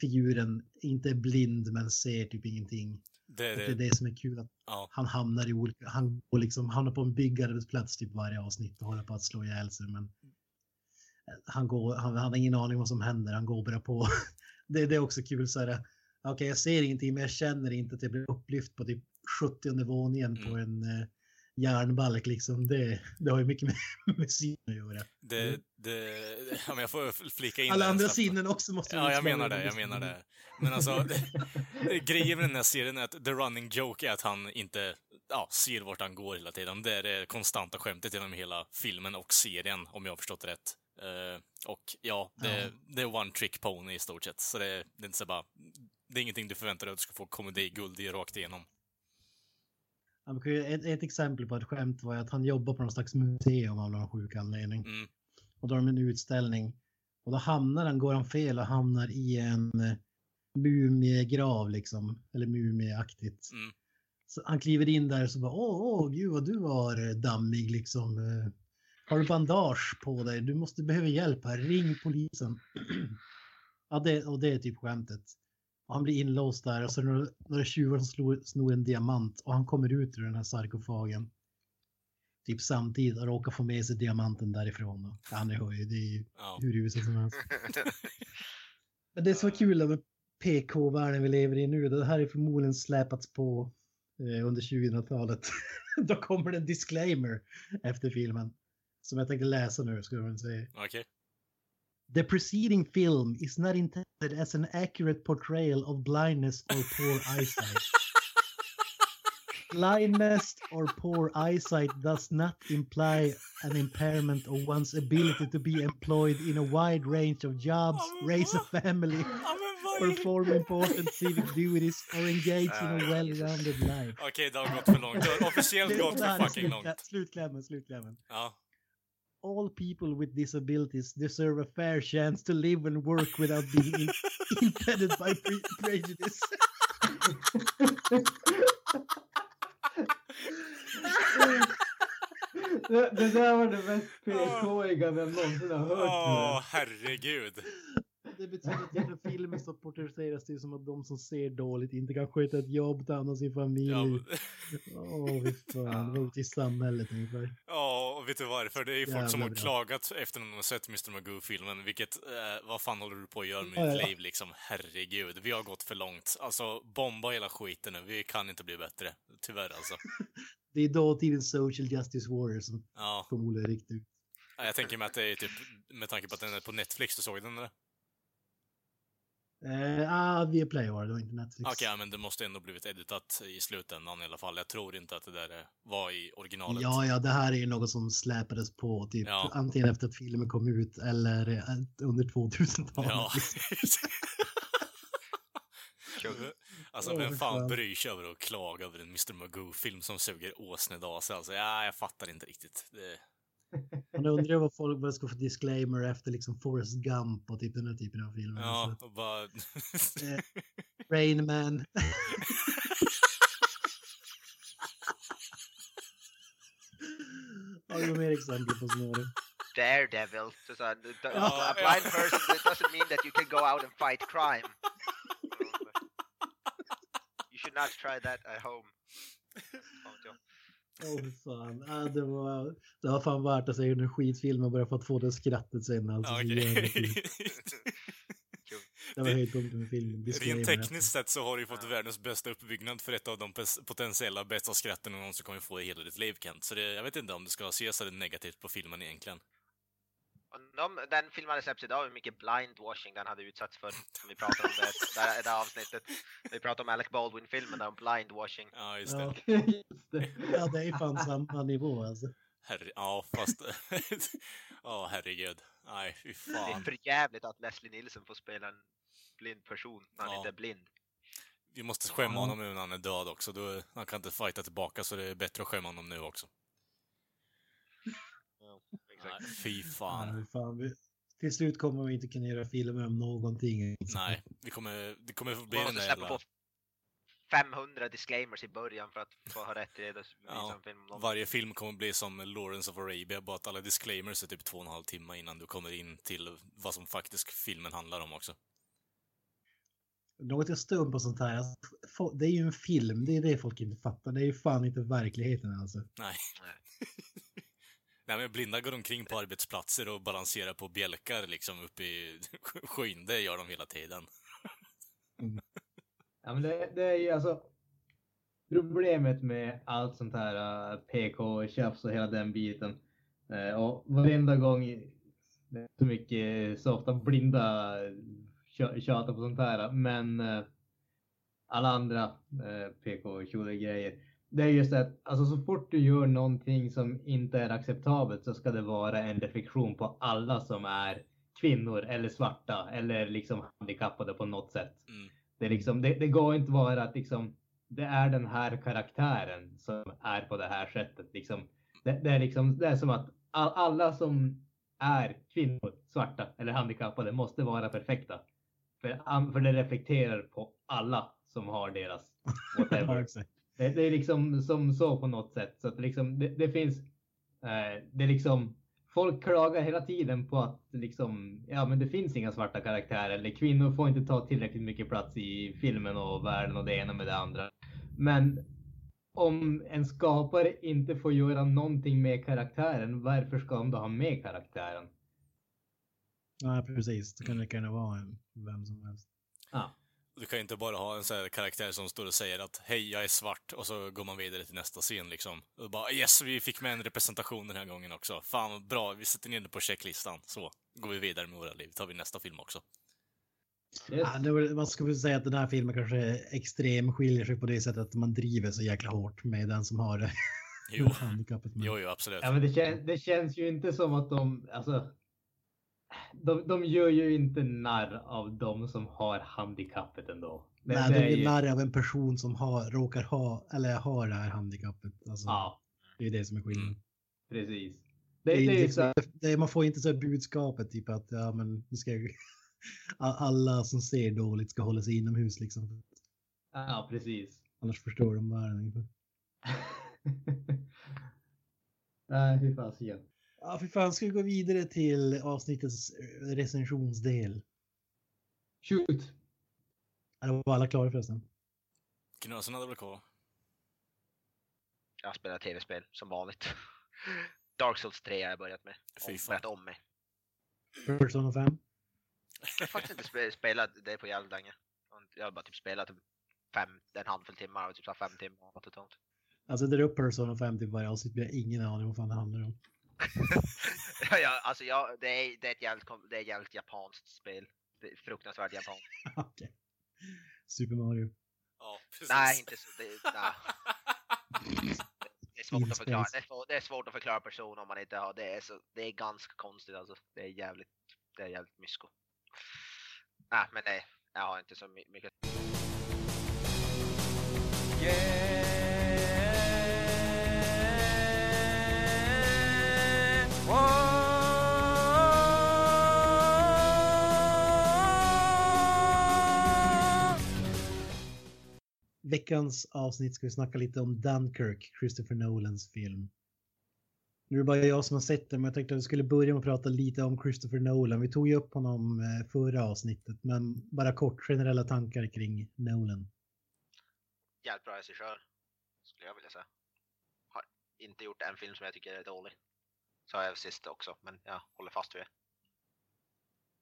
figuren inte är blind men ser typ ingenting. Det är det är det som är kul, att Ja. han hamnar i olika, han går liksom, hamnar på en byggarbetsplats typ varje avsnitt och håller på att slå ihjäl sig men han går, han, han har ingen aning vad som händer, han går bara på. *laughs* det, det är också kul så här, okej jag ser ingenting men jag känner inte att jag blir upplyft på typ 70 våningen på en eh, järnbalk liksom. Det, det har ju mycket *laughs* med, med syn att göra. Det, det, *laughs* ja, men jag får flika in Alla andra sinnen också måste Ja, jag menar det, jag menar det. Men alltså, det, grejen med den här serien är att the running joke är att han inte ja, ser vart han går hela tiden. Det är det konstanta skämtet genom hela filmen och serien, om jag har förstått rätt. Eh, och ja, det, Ja. det är one trick pony i stort sett. Så det, det är inte så bara... Det är ingenting du förväntar dig att du ska få komedi-guld i rakt igenom. Ett, ett exempel på ett skämt var att han jobbar på någon slags museum av någon sjuk anledning. Mm. Och då har de en utställning. Och då hamnar han, går han fel och hamnar i en eh, mumiegrav liksom. Eller mumieaktigt. Mm. Så han kliver in där och så bara åh, åh gud vad du var eh, dammig liksom. Har du bandage på dig? Du måste behöva hjälp här. Ring polisen. *clears throat* ja, det, och det är typ skämtet. Och han blir inlåst där och så är det några, några tjuvar som slår, snor en diamant och han kommer ut ur den här sarkofagen. Typ samtidigt och råkar få med sig diamanten därifrån. Då. Ni hör ju, det är ju Ja. hur uselt som helst. *laughs* Men det är så kul med PK-världen vi lever i nu. Det här är förmodligen släpats på eh, under 2000-talet. *laughs* Då kommer det en disclaimer efter filmen. Som jag tänkte läsa nu, jag väl säga. Okej. The preceding film is not intended as an accurate portrayal of blindness or poor *laughs* eyesight. blindness or poor eyesight does not imply an impairment of one's ability to be employed in a wide range of jobs, raise a family, perform important civic duties, or engage in a well-rounded life. Okej, det har gått för långt. Officiellt gått för fucking långt. Slutklämmen, slutklämmen. Ja. All people with disabilities deserve a fair chance to live and work without being in- *laughs* impeded by pre- prejudice. *laughs* Det, det där var det mest PK-iga vi någonsin har hört. Åh, herregud. Det betyder att genom filmen så porträtteras det som att de som ser dåligt inte kan sköta ett jobb, ta hand om sin familj. Ja, Åh, fy fan. Ute i samhället ungefär. Ja, och vet du varför? Det är ju folk som Jävla har bra. klagat efter när de har sett Mr. Magoo-filmen. Vilket, eh, vad fan håller du på att göra med Ja, ditt ja. liv liksom? Herregud, vi har gått för långt. Alltså, bomba hela skiten nu. Vi kan inte bli bättre. Tyvärr alltså. *laughs* Det är dåtidens social justice warrior som Ja, förmodligen är riktigt. Ja, jag tänker mig att det är typ, med tanke på att den är på Netflix, du såg den eller? Eh, ah, via Play var det, det var inte Netflix. Okej, ja, men det måste ändå blivit editat i slutändan i alla fall. Jag tror inte att det där eh, var i originalet. Ja, ja, det här är ju något som släpades på typ Ja. antingen efter att filmen kom ut eller eh, under 2000-talet. Ja. *laughs* alltså, vem fan. bryr sig över att klaga över en Mr. Magoo-film som suger åsnedase? Alltså, ja, jag fattar inte riktigt. Det... Man undrar vad folk vad ska få disclaimer efter liksom Forrest Gump och typ den här typen av filmer. Ja, Alltså, och bara... eh, Rain Man. Har du några mer exempel på snåren? Daredevil. Så, så, här, the- the- Ja, a blind person it doesn't mean that you can go out and fight crime. *laughs* you should not try that at home. *laughs* Åh fy fan. Ah, det, var, det var fan värt att se den skitfilmen bara för att få det skrattet sen. Alltså, kul. *laughs* det var höjdpunkten med filmen. Rent tekniskt sett så har du fått världens bästa uppbyggnad för ett av de potentiella bästa skratten du någonsin kommer få i hela ditt liv, Kent. Så det, jag vet inte om det ska ses så negativt på filmen egentligen. Och De, den filmen hade släppts idag, hur mycket blindwashing den hade utsatts för. Som vi pratade om det, där, det avsnittet. Vi pratade om Alec Baldwin-filmen där om blindwashing. Ja, just det. Ja. *laughs* Just det. ja, det är fan samma nivå alltså. Herre, ja, fast... *laughs* Ja, herregud. Nej, fy Det är fan. för jävligt att Leslie Nielsen får spela en blind person när han Ja. inte är blind. Vi måste skämma honom nu när han är död också. Då, han kan inte fighta tillbaka, så det är bättre att skämma honom nu också. Exakt. Nej, fy fan. men fan vi, till slut kommer vi inte kunna göra filmer om någonting. Nej, vi kommer, det kommer bli den där jävla... på 500 disclaimers i början för att få ha rätt till det. Ja, film varje film kommer bli som Lawrence of Arabia, bara att alla disclaimers är typ två och en halv timme innan du kommer in till vad som faktiskt filmen handlar om också. Något jag stör på sånt här, alltså, det är ju en film, det är det folk inte fattar. Det är ju fan inte verkligheten alltså. Nej. *laughs* Nej. Men blinda går omkring på arbetsplatser och balanserar på bjälkar liksom uppe i *laughs* skyn. Det gör de hela tiden. Mm. Ja, men det, det är ju alltså problemet med allt sånt här äh, uh, PK-tjafs och hela den biten. Uh, och varenda gång det är så mycket så ofta blinda tjatar på sånt här. Men uh, alla andra uh, pk grejer det är just att alltså, så fort du gör någonting som inte är acceptabelt så ska det vara en reflektion på alla som är kvinnor eller svarta eller liksom handikappade på något sätt. Mm. Det, är liksom, det, det går inte vara att liksom, det är den här karaktären som är på det här sättet. Liksom, det, det, är liksom, det är som att all, alla som är kvinnor, svarta eller handikappade måste vara perfekta. För, för det reflekterar på alla som har deras *laughs* whatever. Det, det, är liksom som så på något sätt. Så att liksom, det, det finns, eh, det är liksom, folk klagar hela tiden på att liksom, ja men det finns inga svarta karaktärer eller kvinnor får inte ta tillräckligt mycket plats i filmen och världen och det ena med det andra. Men om en skapare inte får göra någonting med karaktären, varför ska de då ha med karaktären? Ja, precis. Det kan lika gärna vara vem som helst. Ja. Du kan ju inte bara ha en sån här karaktär som står och säger att hej, jag är svart och så går man vidare till nästa scen liksom. Och bara yes, vi fick med en representation den här gången också. Fan vad bra, vi sätter ner det på checklistan. Så går vi vidare med våra liv. tar vi nästa film också. Yes. Ja, det var, man skulle säga att den här filmen kanske är extrem, skiljer sig på det sättet att man driver så jäkla hårt med den som har *laughs* jo. handikappet. Med. Jo, jo, absolut. Ja, men det, kän, det känns ju inte som att de, alltså, de, de gör ju inte narr av de som har handikappet ändå. Men Nej, de gör ju... narr av en person som har, råkar ha, eller har det här handikappet. Alltså, ja. Det är det som är skillnaden. Mm. Precis. Det, det, det är liksom, det, man får inte så budskapet typ att ja, men nu ska jag, *laughs* alla som ser dåligt ska hålla sig inomhus liksom. Ja, precis. Annars förstår de världen. *laughs* Nej, hur fasiken. Ja, för fan, ska vi gå vidare till avsnittets eh, recensionsdel? Shoot! Är var alla klara förresten? Knösen hade väl kvar? Jag spelar tv-spel som vanligt. Dark Souls 3 har jag börjat med. Fy fan. Börjat om med. Persona 5? Jag har faktiskt inte spelat det på jävligt länge. Jag har bara typ spelat fem, en handfull timmar och typ fem timmar totalt. Alltså det är upp Persona 5 till varje avsnitt, vi har ingen aning om vad fan det handlar om. *laughs* ja, ja, alltså ja, det, är, det, är ett jävligt, det är ett jävligt japanskt spel. Det är fruktansvärt japanskt. *laughs* Okay. Super Mario. Ja, precis. Nej, inte så. Det, nej. det är svårt att förklara. Det är, svårt, det är svårt att förklara person om man inte har det. Är så, det är ganska konstigt alltså. Det är jävligt, det är jävligt mysko. Nej, men nej, jag har inte så mycket. Yeah! Veckans avsnitt ska vi snacka lite om Dunkirk, Christopher Nolans film. Nu är det bara jag som har sett den, men jag tänkte att vi skulle börja med att prata lite om Christopher Nolan. Vi tog ju upp honom eh, förra avsnittet, men bara kort generella tankar kring Nolan. Jävligt bra regissör, skulle jag vilja säga. Har inte gjort en film som jag tycker är dålig. Sa jag sist också, men jag håller fast vid det.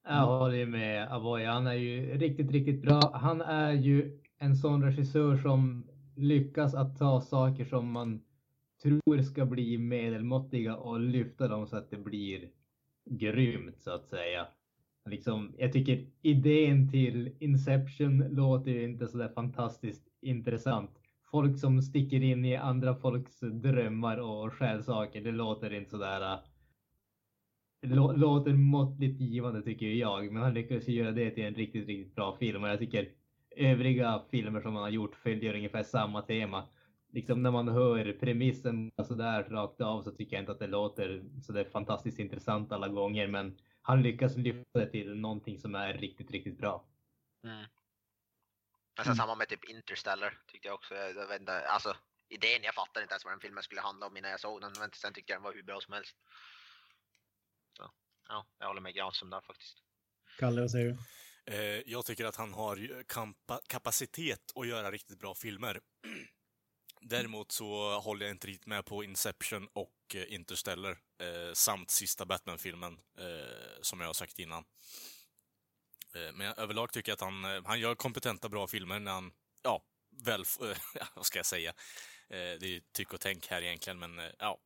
Jag håller med Avoy. Han är ju riktigt, riktigt bra. Han är ju en sån regissör som lyckas att ta saker som man tror ska bli medelmåttiga och lyfta dem så att det blir grymt så att säga. Liksom, jag tycker idén till Inception låter ju inte så där fantastiskt intressant. Folk som sticker in i andra folks drömmar och stjäl saker, det låter inte så där äh, låter måttligt givande tycker jag, men han lyckades göra det till en riktigt, riktigt bra film och jag tycker övriga filmer som han har gjort följer ungefär samma tema. Liksom när man hör premissen sådär rakt av så tycker jag inte att det låter så det fantastiskt intressant alla gånger, men han lyckas lyfta det till någonting som är riktigt, riktigt bra. Mm. Nästan samma med typ Interstellar tyckte jag också. Jag vet inte, alltså idén, jag fattade inte ens vad den filmen skulle handla om innan jag såg den, men sen tyckte jag den var hur bra som helst. Så, ja, jag håller med Granström där faktiskt. Kalle, vad säger du? Eh, jag tycker att han har kapacitet att göra riktigt bra filmer. *clears throat* Däremot så håller jag inte riktigt med på Inception och eh, Interstellar eh, samt sista Batman-filmen, eh, som jag har sagt innan. Eh, men överlag tycker jag att han, eh, han gör kompetenta, bra filmer när han, ja, väl, *laughs* vad ska jag säga? Eh, det är tyck och tänk här egentligen, men ja,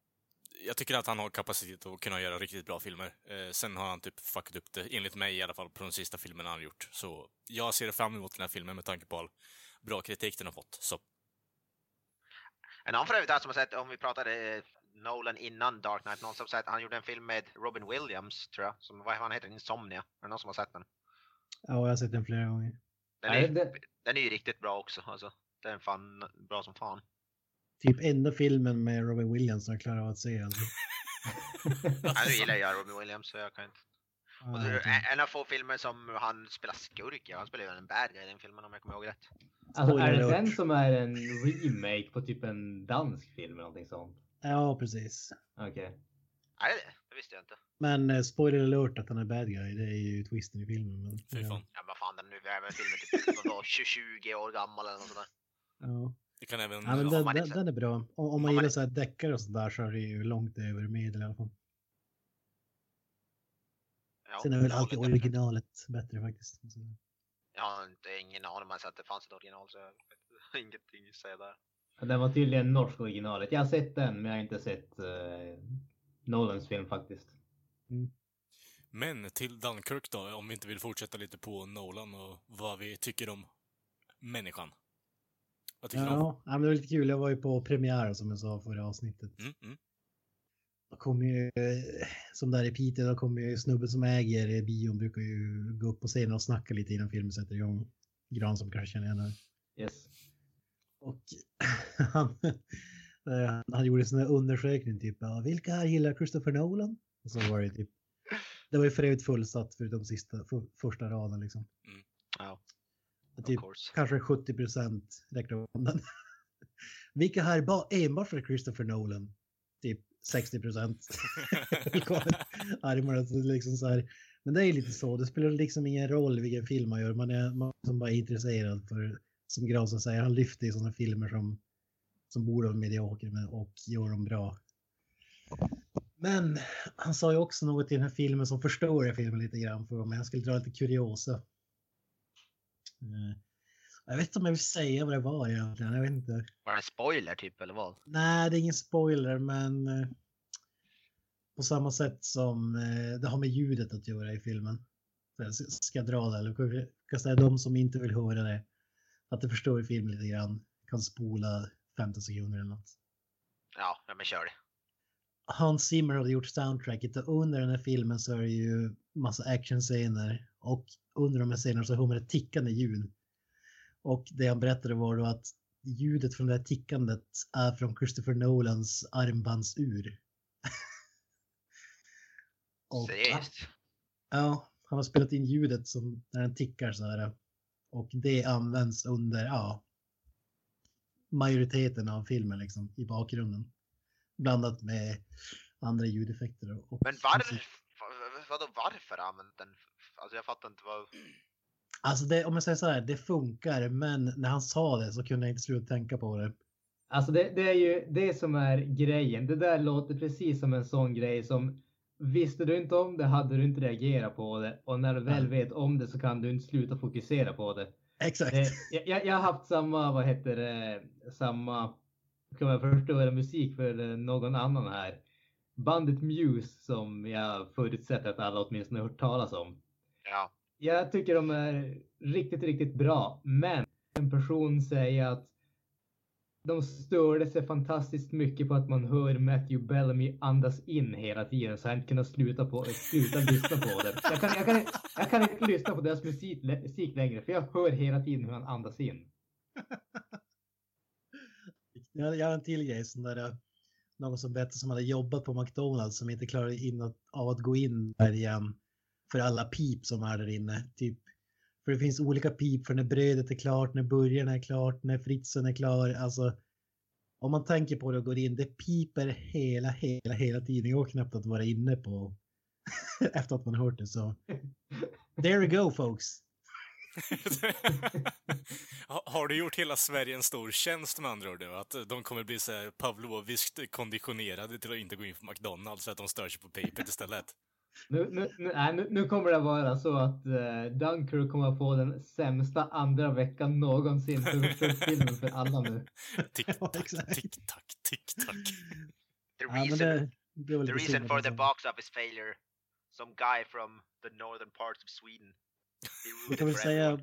jag tycker att han har kapacitet att kunna göra riktigt bra filmer. Eh, sen har han typ fuckat upp det, enligt mig i alla fall, på de sista filmerna han gjort. Så jag ser fram emot den här filmen med tanke på all bra kritik den har fått. Så. En annan för övrigt som har sett, om vi pratade eh, Nolan innan Dark Knight, någon som sett, han gjorde en film med Robin Williams, tror jag, som, vad han heter, Insomnia. Är det någon som har sett den? Ja, jag har sett den flera gånger. Den är, den är ju riktigt bra också, alltså. Den är fan bra som fan typ enda filmen med Robin Williams som jag klarar av att se. Alltså. ja, nu gillar jag Robin Williams så jag kan inte. Ah, okay. En av få filmer som han spelar skurk, ja. Han spelar ju en bad guy i den filmen om jag kommer ihåg rätt. Alltså är det den som är en remake på typ en dansk film eller någonting sånt? Ja, precis. Okej. Är det det? Det visste jag inte. Men eh, spoiler alert att han är bad guy, det är ju twisten i filmen. Men, Fy ja. fan. Ja men vad fan den nu är väl filmen typ vadå, 20 år gammal eller något sånt där. Ja. Det kan även... Ja, men den, den, den är bra. Om, om man man gillar så här deckare och sådär så är det ju långt över medel i alla fall. Ja, Sen är väl det alltid originalet bättre faktiskt. Jag har inte, ingen aning om att det fanns ett original så jag har *laughs* ingenting att säga där. Den var tydligen norsk originalet. Jag har sett den men jag har inte sett uh, Nolans film faktiskt. Men till Dunkirk då, om vi inte vill fortsätta lite på Nolan och vad vi tycker om människan. Vad tycker du ja, ja, men det var lite kul. Jag var ju på premiär som jag sa förra avsnittet. Mm, mm. Då kom ju, eh, som där i Piteå, då kommer ju snubben som äger bion brukar ju gå upp på scenen och snacka lite innan filmen sätter igång. Gran som kanske känner igen det. Yes. Och *laughs* han, eh, han gjorde en sån här undersökning typ, ja, vilka här gillar Christopher Nolan? Och så var det typ, det var ju förut fullsatt förutom sista, för, första raden liksom. Ja, Och of Typ, kanske 70 procent räckte handen. Vilka här ba, enbart för Christopher Nolan? Typ 60 procent. *laughs* *laughs* Armarna liksom så här. Men det är lite så, det spelar liksom ingen roll vilken film man gör, man är, man är som bara intresserad för, som Granström säger, han lyfter i sådana filmer som, som borde vara mediokra och gör dem bra. Men han sa ju också något i den här filmen som förstör filmen lite grann för mig. Jag skulle dra lite kuriosa. Eh, Jag vet inte om jag vill säga vad det var egentligen. Jag vet inte. Var det en spoiler typ eller vad? Nej, det är ingen spoiler, men eh, på samma sätt som eh, det har med ljudet att göra i filmen. Jag Ska jag dra det? Eller jag kan säga de som inte vill höra det, att det förstör filmen lite grann, kan spola 15 sekunder eller något. Ja, ja men kör det. Hans Zimmer hade gjort soundtracket och under den här filmen så är det ju massa actionscener och under de här scenerna så hör man ett tickande ljud. Och det han berättade var då att ljudet från det här tickandet är från Christopher Nolans armbandsur. *laughs* Och- Seriöst? Ja, han har spelat in ljudet som när den tickar så här. Och det används under, ja, majoriteten av filmen liksom i bakgrunden. Blandat med andra ljudeffekter. Och Men varför, vadå varför använt den? Alltså jag fattar inte vad... Alltså det, om jag säger så här, det funkar, men när han sa det så kunde jag inte sluta tänka på det. Alltså det, det är ju det som är grejen. Det där låter precis som en sån grej som visste du inte om det hade du inte reagerat på det och när du väl Ja. vet om det så kan du inte sluta fokusera på det. Exakt. Eh, jag, jag, jag har haft samma, vad heter det, samma, kan man förstöra musik för någon annan här. Bandet Muse som jag förutsätter att alla åtminstone hört talas om. Ja. Jag tycker de är riktigt, riktigt bra. Men en person säger att de störde sig fantastiskt mycket på att man hör Matthew Bellamy andas in hela tiden så han kunde sluta, på, sluta lyssna på det. Jag kan, jag, kan, jag kan inte lyssna på deras musik, musik längre för jag hör hela tiden hur han andas in. *laughs* Jag, jag har en till grej, som där, någon som berättade som hade jobbat på McDonalds som inte klarade in att, av att gå in där igen för alla pip som är där inne. Typ, för det finns olika pip för när brödet är klart, när burgaren är klart, när fritsen är klar. Alltså, om man tänker på det och går in, det piper hela, hela, hela tiden. Det går knappt att vara inne på *laughs* efter att man hört det. Så there we go folks. *laughs* Ha- Har du gjort hela Sverige en stor tjänst med andra ord nu? Att de kommer bli så här pavloviskt konditionerade till att inte gå in på McDonalds för att de stör sig på pipet istället? Nu, nu, nu, nej, nu, nu kommer det vara så att uh, Dunkirk kommer att få den sämsta andra veckan någonsin för, för filmen för alla nu. Tick-tack, tick-tack, tick-tack. The reason, det, det var the reason for the de- box office failure. Some guy from the northern parts of Sweden. It kan väl säga,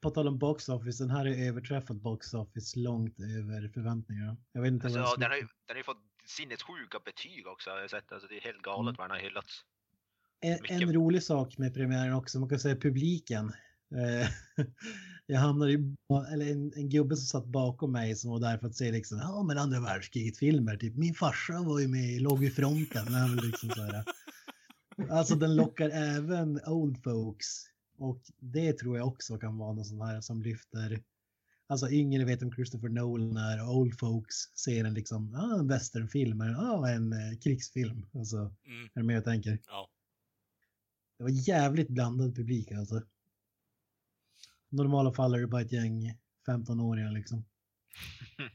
på tal om box office, den här är överträffat box office långt över förväntningarna. Jag vet inte vad Alltså, som- den har ju den har ju fått sinnessjuka betyg också har jag sett. Alltså, det är helt galet Mm. vad den har hyllats. En, en rolig sak med premiären också, man kan säga publiken. Eh, *laughs* jag hamnade i, eller en, en gubbe som satt bakom mig som var där för att se liksom, ja men andra världskriget-filmer, typ min farsa var ju med, låg vid fronten. Liksom så här. *laughs* Alltså den lockar även old folks. Och det tror jag också kan vara något sånt här som lyfter Alltså yngre vet om Christopher Nolan är, old folks ser en liksom, ah, en westernfilm, ah, en eh, krigsfilm. Alltså, Mm. är du med och tänker? Ja. Det var jävligt blandad publik alltså. I normala fall är det bara ett gäng 15-åringar liksom. *laughs*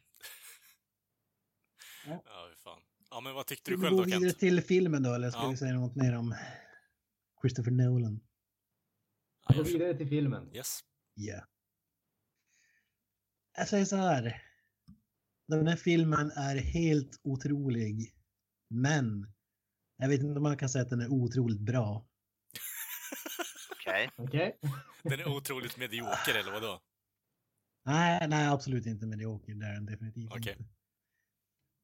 Ja, hur fan. Ja, men vad tyckte du Ska vi själv gå då, vidare Kent? till filmen då, eller ska Ja. vi säga något mer om Christopher Nolan? Jag- vidare till filmen. Yes. Ja. Jag säger så här. Den här filmen är helt otrolig. Men jag vet inte om man kan säga att den är otroligt bra. *laughs* Okej. Okej? Den är otroligt medioker, eller vadå? Nej, nej absolut inte medioker. Det är den definitivt Okej. inte.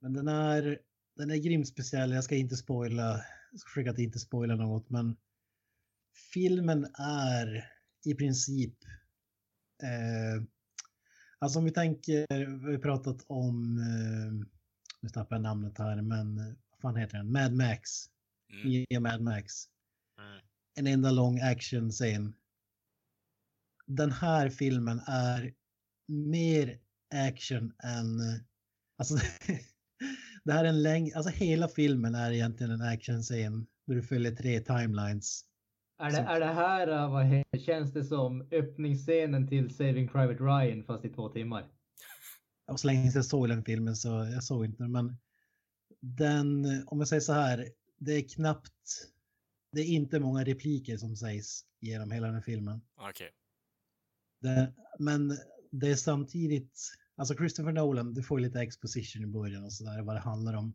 Men den är, den är grymt speciell. Jag ska inte spoila. Jag ska försöka att inte spoila något, men filmen är i princip. Eh, alltså om vi tänker, vi har pratat om, eh, nu tappar jag namnet här, men eh, vad fan heter den? Mad Max. Mm. Nya Mad Max. Mm. En enda lång action-scen. Den här filmen är mer action än... Alltså, *laughs* det här är en längd... Alltså hela filmen är egentligen en action-scen. Där du följer tre timelines. Är det, är det här, äh, vad heter, känns det som öppningsscenen till Saving Private Ryan fast i två timmar? Och så länge sedan jag såg den filmen så jag såg inte den. Men den, om jag säger så här, det är knappt... Det är inte många repliker som sägs genom hela den här filmen. Okej. Det, men det är samtidigt, alltså Christopher Nolan, du får ju lite exposition i början och sådär vad det handlar om.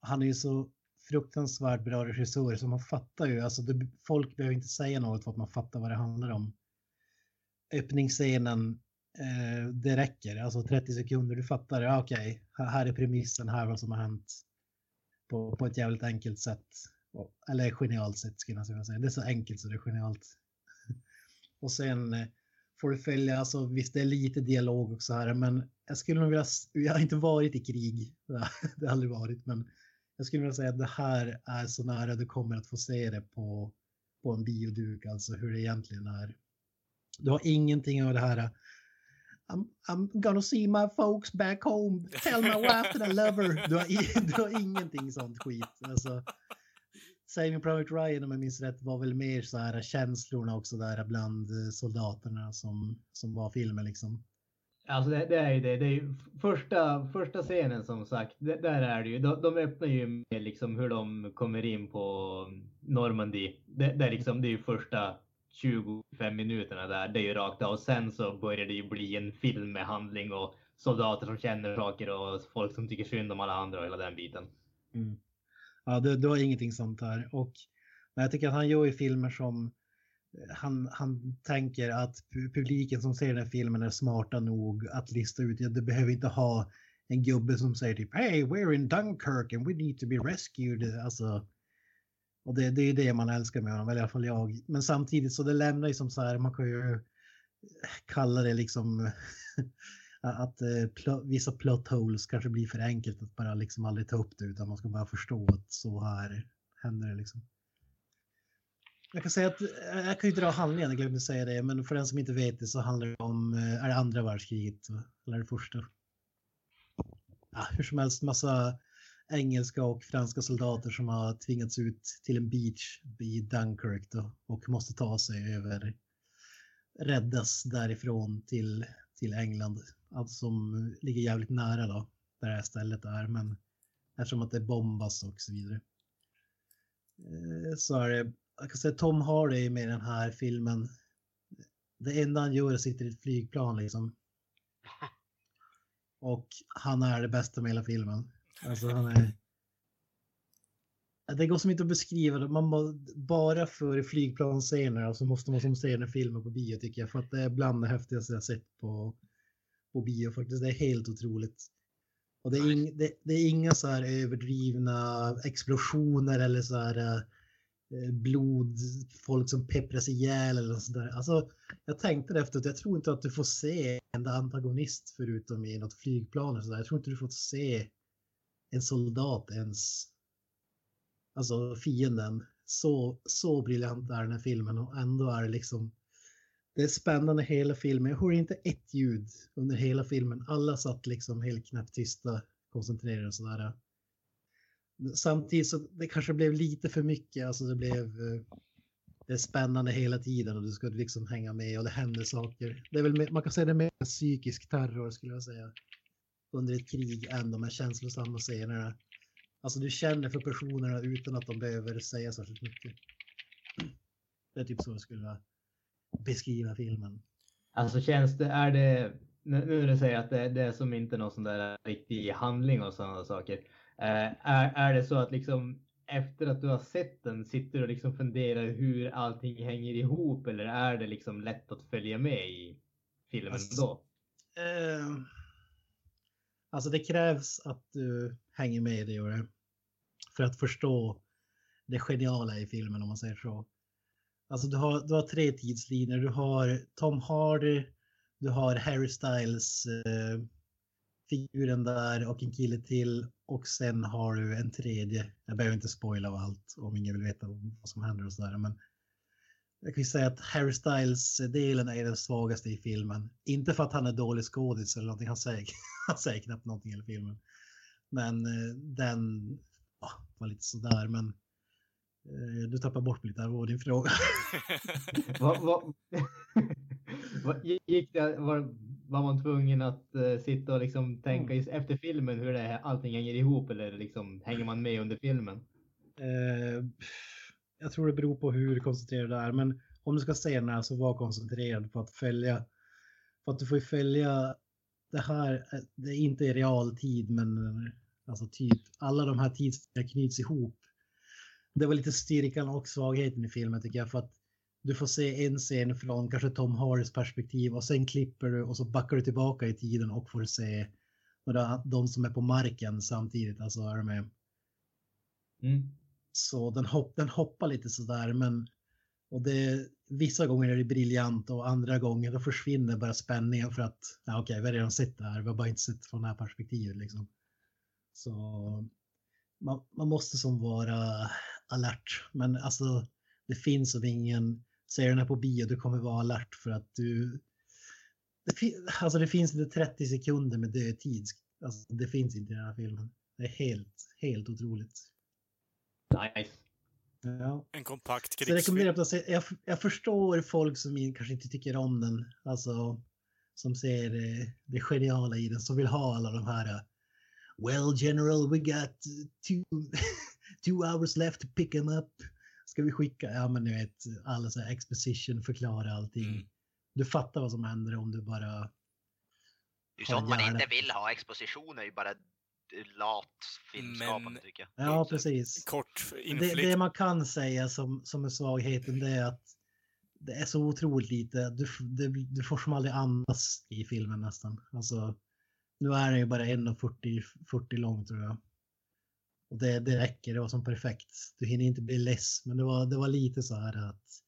Han är ju så fruktansvärt bra regissör så man fattar ju, alltså det, folk behöver inte säga något för att man fattar vad det handlar om. Öppningsscenen, eh, det räcker, alltså 30 sekunder, du fattar, ja okej, här, här är premissen, här vad som har hänt. På, på ett jävligt enkelt sätt. Eller genialt sätt skulle jag säga. Det är så enkelt så det är genialt. *laughs* Och sen eh, får du följa, alltså visst det är lite dialog också här, men jag skulle nog vilja, jag har inte varit i krig, *laughs* det har aldrig varit, men jag skulle vilja säga att det här är så nära du kommer att få se det på, på en bioduk, alltså hur det egentligen är. Du har ingenting av det här, eh, I'm, I'm gonna see my folks back home, tell my wife that I love her. Du har, *laughs* du har ingenting sånt skit. Alltså, Saving Private Ryan om jag minns rätt var väl mer så här känslorna också där bland eh, soldaterna som, som var filmen liksom. Alltså det, det är ju det. Det är ju första, första scenen som sagt. Det, där är det ju. De, de öppnar ju med liksom hur de kommer in på Normandie. Det, det, är liksom, det är ju första 25 minuterna där. Det är ju rakt av. Och sen så börjar det ju bli en film med handling och soldater som känner saker och folk som tycker synd om alla andra och hela den biten. Mm. Ja, du, du har ingenting sånt här. Och men jag tycker att han gör ju filmer som han, han tänker att publiken som ser den här filmen är smarta nog att lista ut, ja, du behöver inte ha en gubbe som säger typ Hey, we're in Dunkirk and we need to be rescued. Alltså, och det, det är det man älskar med honom, eller i alla fall jag. Men samtidigt så det lämnar ju som så här, man kan ju kalla det liksom *laughs* att eh, pl- vissa plot holes kanske blir för enkelt att bara liksom aldrig ta upp det utan man ska bara förstå att så här händer det liksom. Jag kan säga att eh, jag kan ju dra handlingen, jag glömde säga det, men för den som inte vet det så handlar det om, eh, är det andra världskriget eller det första? Ja, hur som helst, massa engelska och franska soldater som har tvingats ut till en beach i Dunkirk då, och måste ta sig över, räddas därifrån till, till England, alltså som ligger jävligt nära då, där det här stället är, men eftersom att det bombas och så vidare. Eh, så är det, jag kan säga Tom Hardy med den här filmen. Det enda han gör är att sitta i ett flygplan liksom. *laughs* Och han är det bästa med hela filmen. Alltså han är... Det går som inte att beskriva det. Man må- bara för flygplansscener så måste man som se den filmen på bio tycker jag. För att det är bland det häftigaste jag sett på, på bio faktiskt. Det är helt otroligt. Och det är, ing, det, det är inga så här överdrivna explosioner eller så här eh, Eh, blod, folk som peppras ihjäl eller något sådär. Alltså, jag tänkte det efteråt, jag tror inte att du får se en antagonist förutom i något flygplan eller sådär. Jag tror inte du får se en soldat ens. Alltså fienden. Så, så briljant är den här filmen och ändå är det liksom det är spännande hela filmen. Jag hörde inte ett ljud under hela filmen. Alla satt liksom helt knäpptysta, koncentrerade och sådär. Samtidigt så det kanske blev lite för mycket. Alltså det blev eh, det är spännande hela tiden och du ska liksom hänga med och det händer saker. Det är väl, man kan säga det är mer psykisk terror skulle jag säga. Under ett krig än de här känslosamma scenerna. Alltså du känner för personerna utan att de behöver säga särskilt mycket. Det är typ så jag skulle beskriva filmen. Alltså känns det, är det, nu när du säger att det, det är som inte någon sån där riktig handling och sådana saker. Eh, är, är det så att liksom efter att du har sett den sitter du och liksom funderar hur allting hänger ihop eller är det liksom lätt att följa med i filmen alltså, då? Eh, alltså det krävs att du hänger med i det för att förstå det geniala i filmen om man säger så. Alltså du har, du har tre tidslinjer. Du har Tom Hardy, du har Harry Styles eh, figuren där och en kille till och sen har du en tredje. Jag behöver inte spoila av allt om ingen vill veta vad som händer och sådär. Men jag kan ju säga att Harry Styles-delen är den svagaste i filmen. Inte för att han är dålig skådis eller någonting, han säger, *laughs* han säger knappt någonting i filmen. Men eh, den ja, var lite sådär, men eh, du tappar bort lite av din fråga. vad, vad, vad, gick det, var, var man tvungen att uh, sitta och liksom tänka mm. efter filmen hur det, allting hänger ihop eller liksom hänger man med under filmen? Uh, jag tror det beror på hur koncentrerad du är, men om du ska se den här så var koncentrerad på att följa, för att du får ju följa det här, eh, det är inte i realtid men alltså typ alla de här tidslinjerna knyts ihop. Det var lite styrkan och svagheten i filmen tycker jag för att du får se en scen från kanske Tom Hardys perspektiv och sen klipper du och så backar du tillbaka i tiden och får se de som är på marken samtidigt. Alltså är med. Mm. Så den, hopp, den hoppar lite sådär men och det, vissa gånger är det briljant och andra gånger då försvinner bara spänningen för att ja, okej, okay, vi har redan sett det här, vi har bara inte sett från det här perspektivet liksom. Så man, man måste som vara alert, men alltså det finns som ingen ser den här på bio, du kommer vara alert för att du... Det, alltså det finns inte 30 sekunder med dödtid. Alltså det finns inte i den här filmen. Det är helt, helt otroligt. Nice. Ja. En kompakt krigsfilm. Jag, jag, jag förstår folk som kanske inte tycker om den. Alltså som ser det, det geniala i den, som vill ha alla de här Well general, we got two, *laughs* two hours left to pick them up ska vi skicka, ja men ni vet, alla så här exposition, förklara allting. Mm. Du fattar vad som händer om du bara... Det är sånt man inte vill ha, exposition är ju bara lat filmskapande men, tycker jag. Ja, precis. Kort det, det, man kan säga som, som är svagheten det är att det är så otroligt lite. Du, det, du får som aldrig andas i filmen nästan. Alltså, nu är den ju bara 1,40 40 lång tror jag. Och det, det räcker, det var som perfekt. Du hinner inte bli less, men det var, det var lite så här att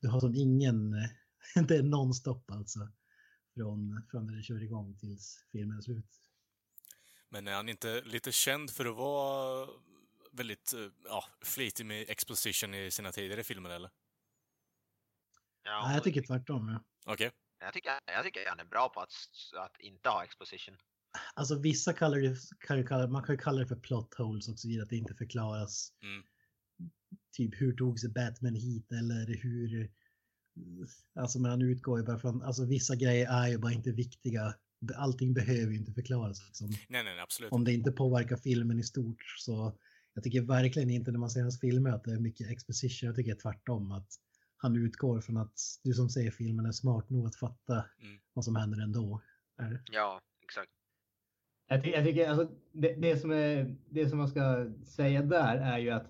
du har som ingen, *laughs* det är nonstop alltså. Från, från när det kör igång tills filmen är slut. Men är han inte lite känd för att vara väldigt ja, flitig med exposition i sina tidigare filmer eller? Ja, Nej, jag tycker tvärtom. Ja. Okej. Okay. Jag tycker, jag tycker han är bra på att, att inte ha exposition. Alltså vissa kallar det, kan kalla, man kan ju kalla det för plot holes och så vidare, att det inte förklaras. Mm. Typ hur tog sig Batman hit eller hur... Alltså man utgår ju bara från, alltså vissa grejer är ju bara inte viktiga. Allting behöver ju inte förklaras. Liksom. Nej, nej, absolut. Om det inte påverkar filmen i stort så jag tycker verkligen inte när man ser hans filmer att det är mycket exposition. Jag tycker tvärtom att han utgår från att du som ser filmen är smart nog att fatta mm. vad som händer ändå. Är Ja, exakt. Jag, ty jag tycker alltså, det, det, som är, det som man ska säga där är ju att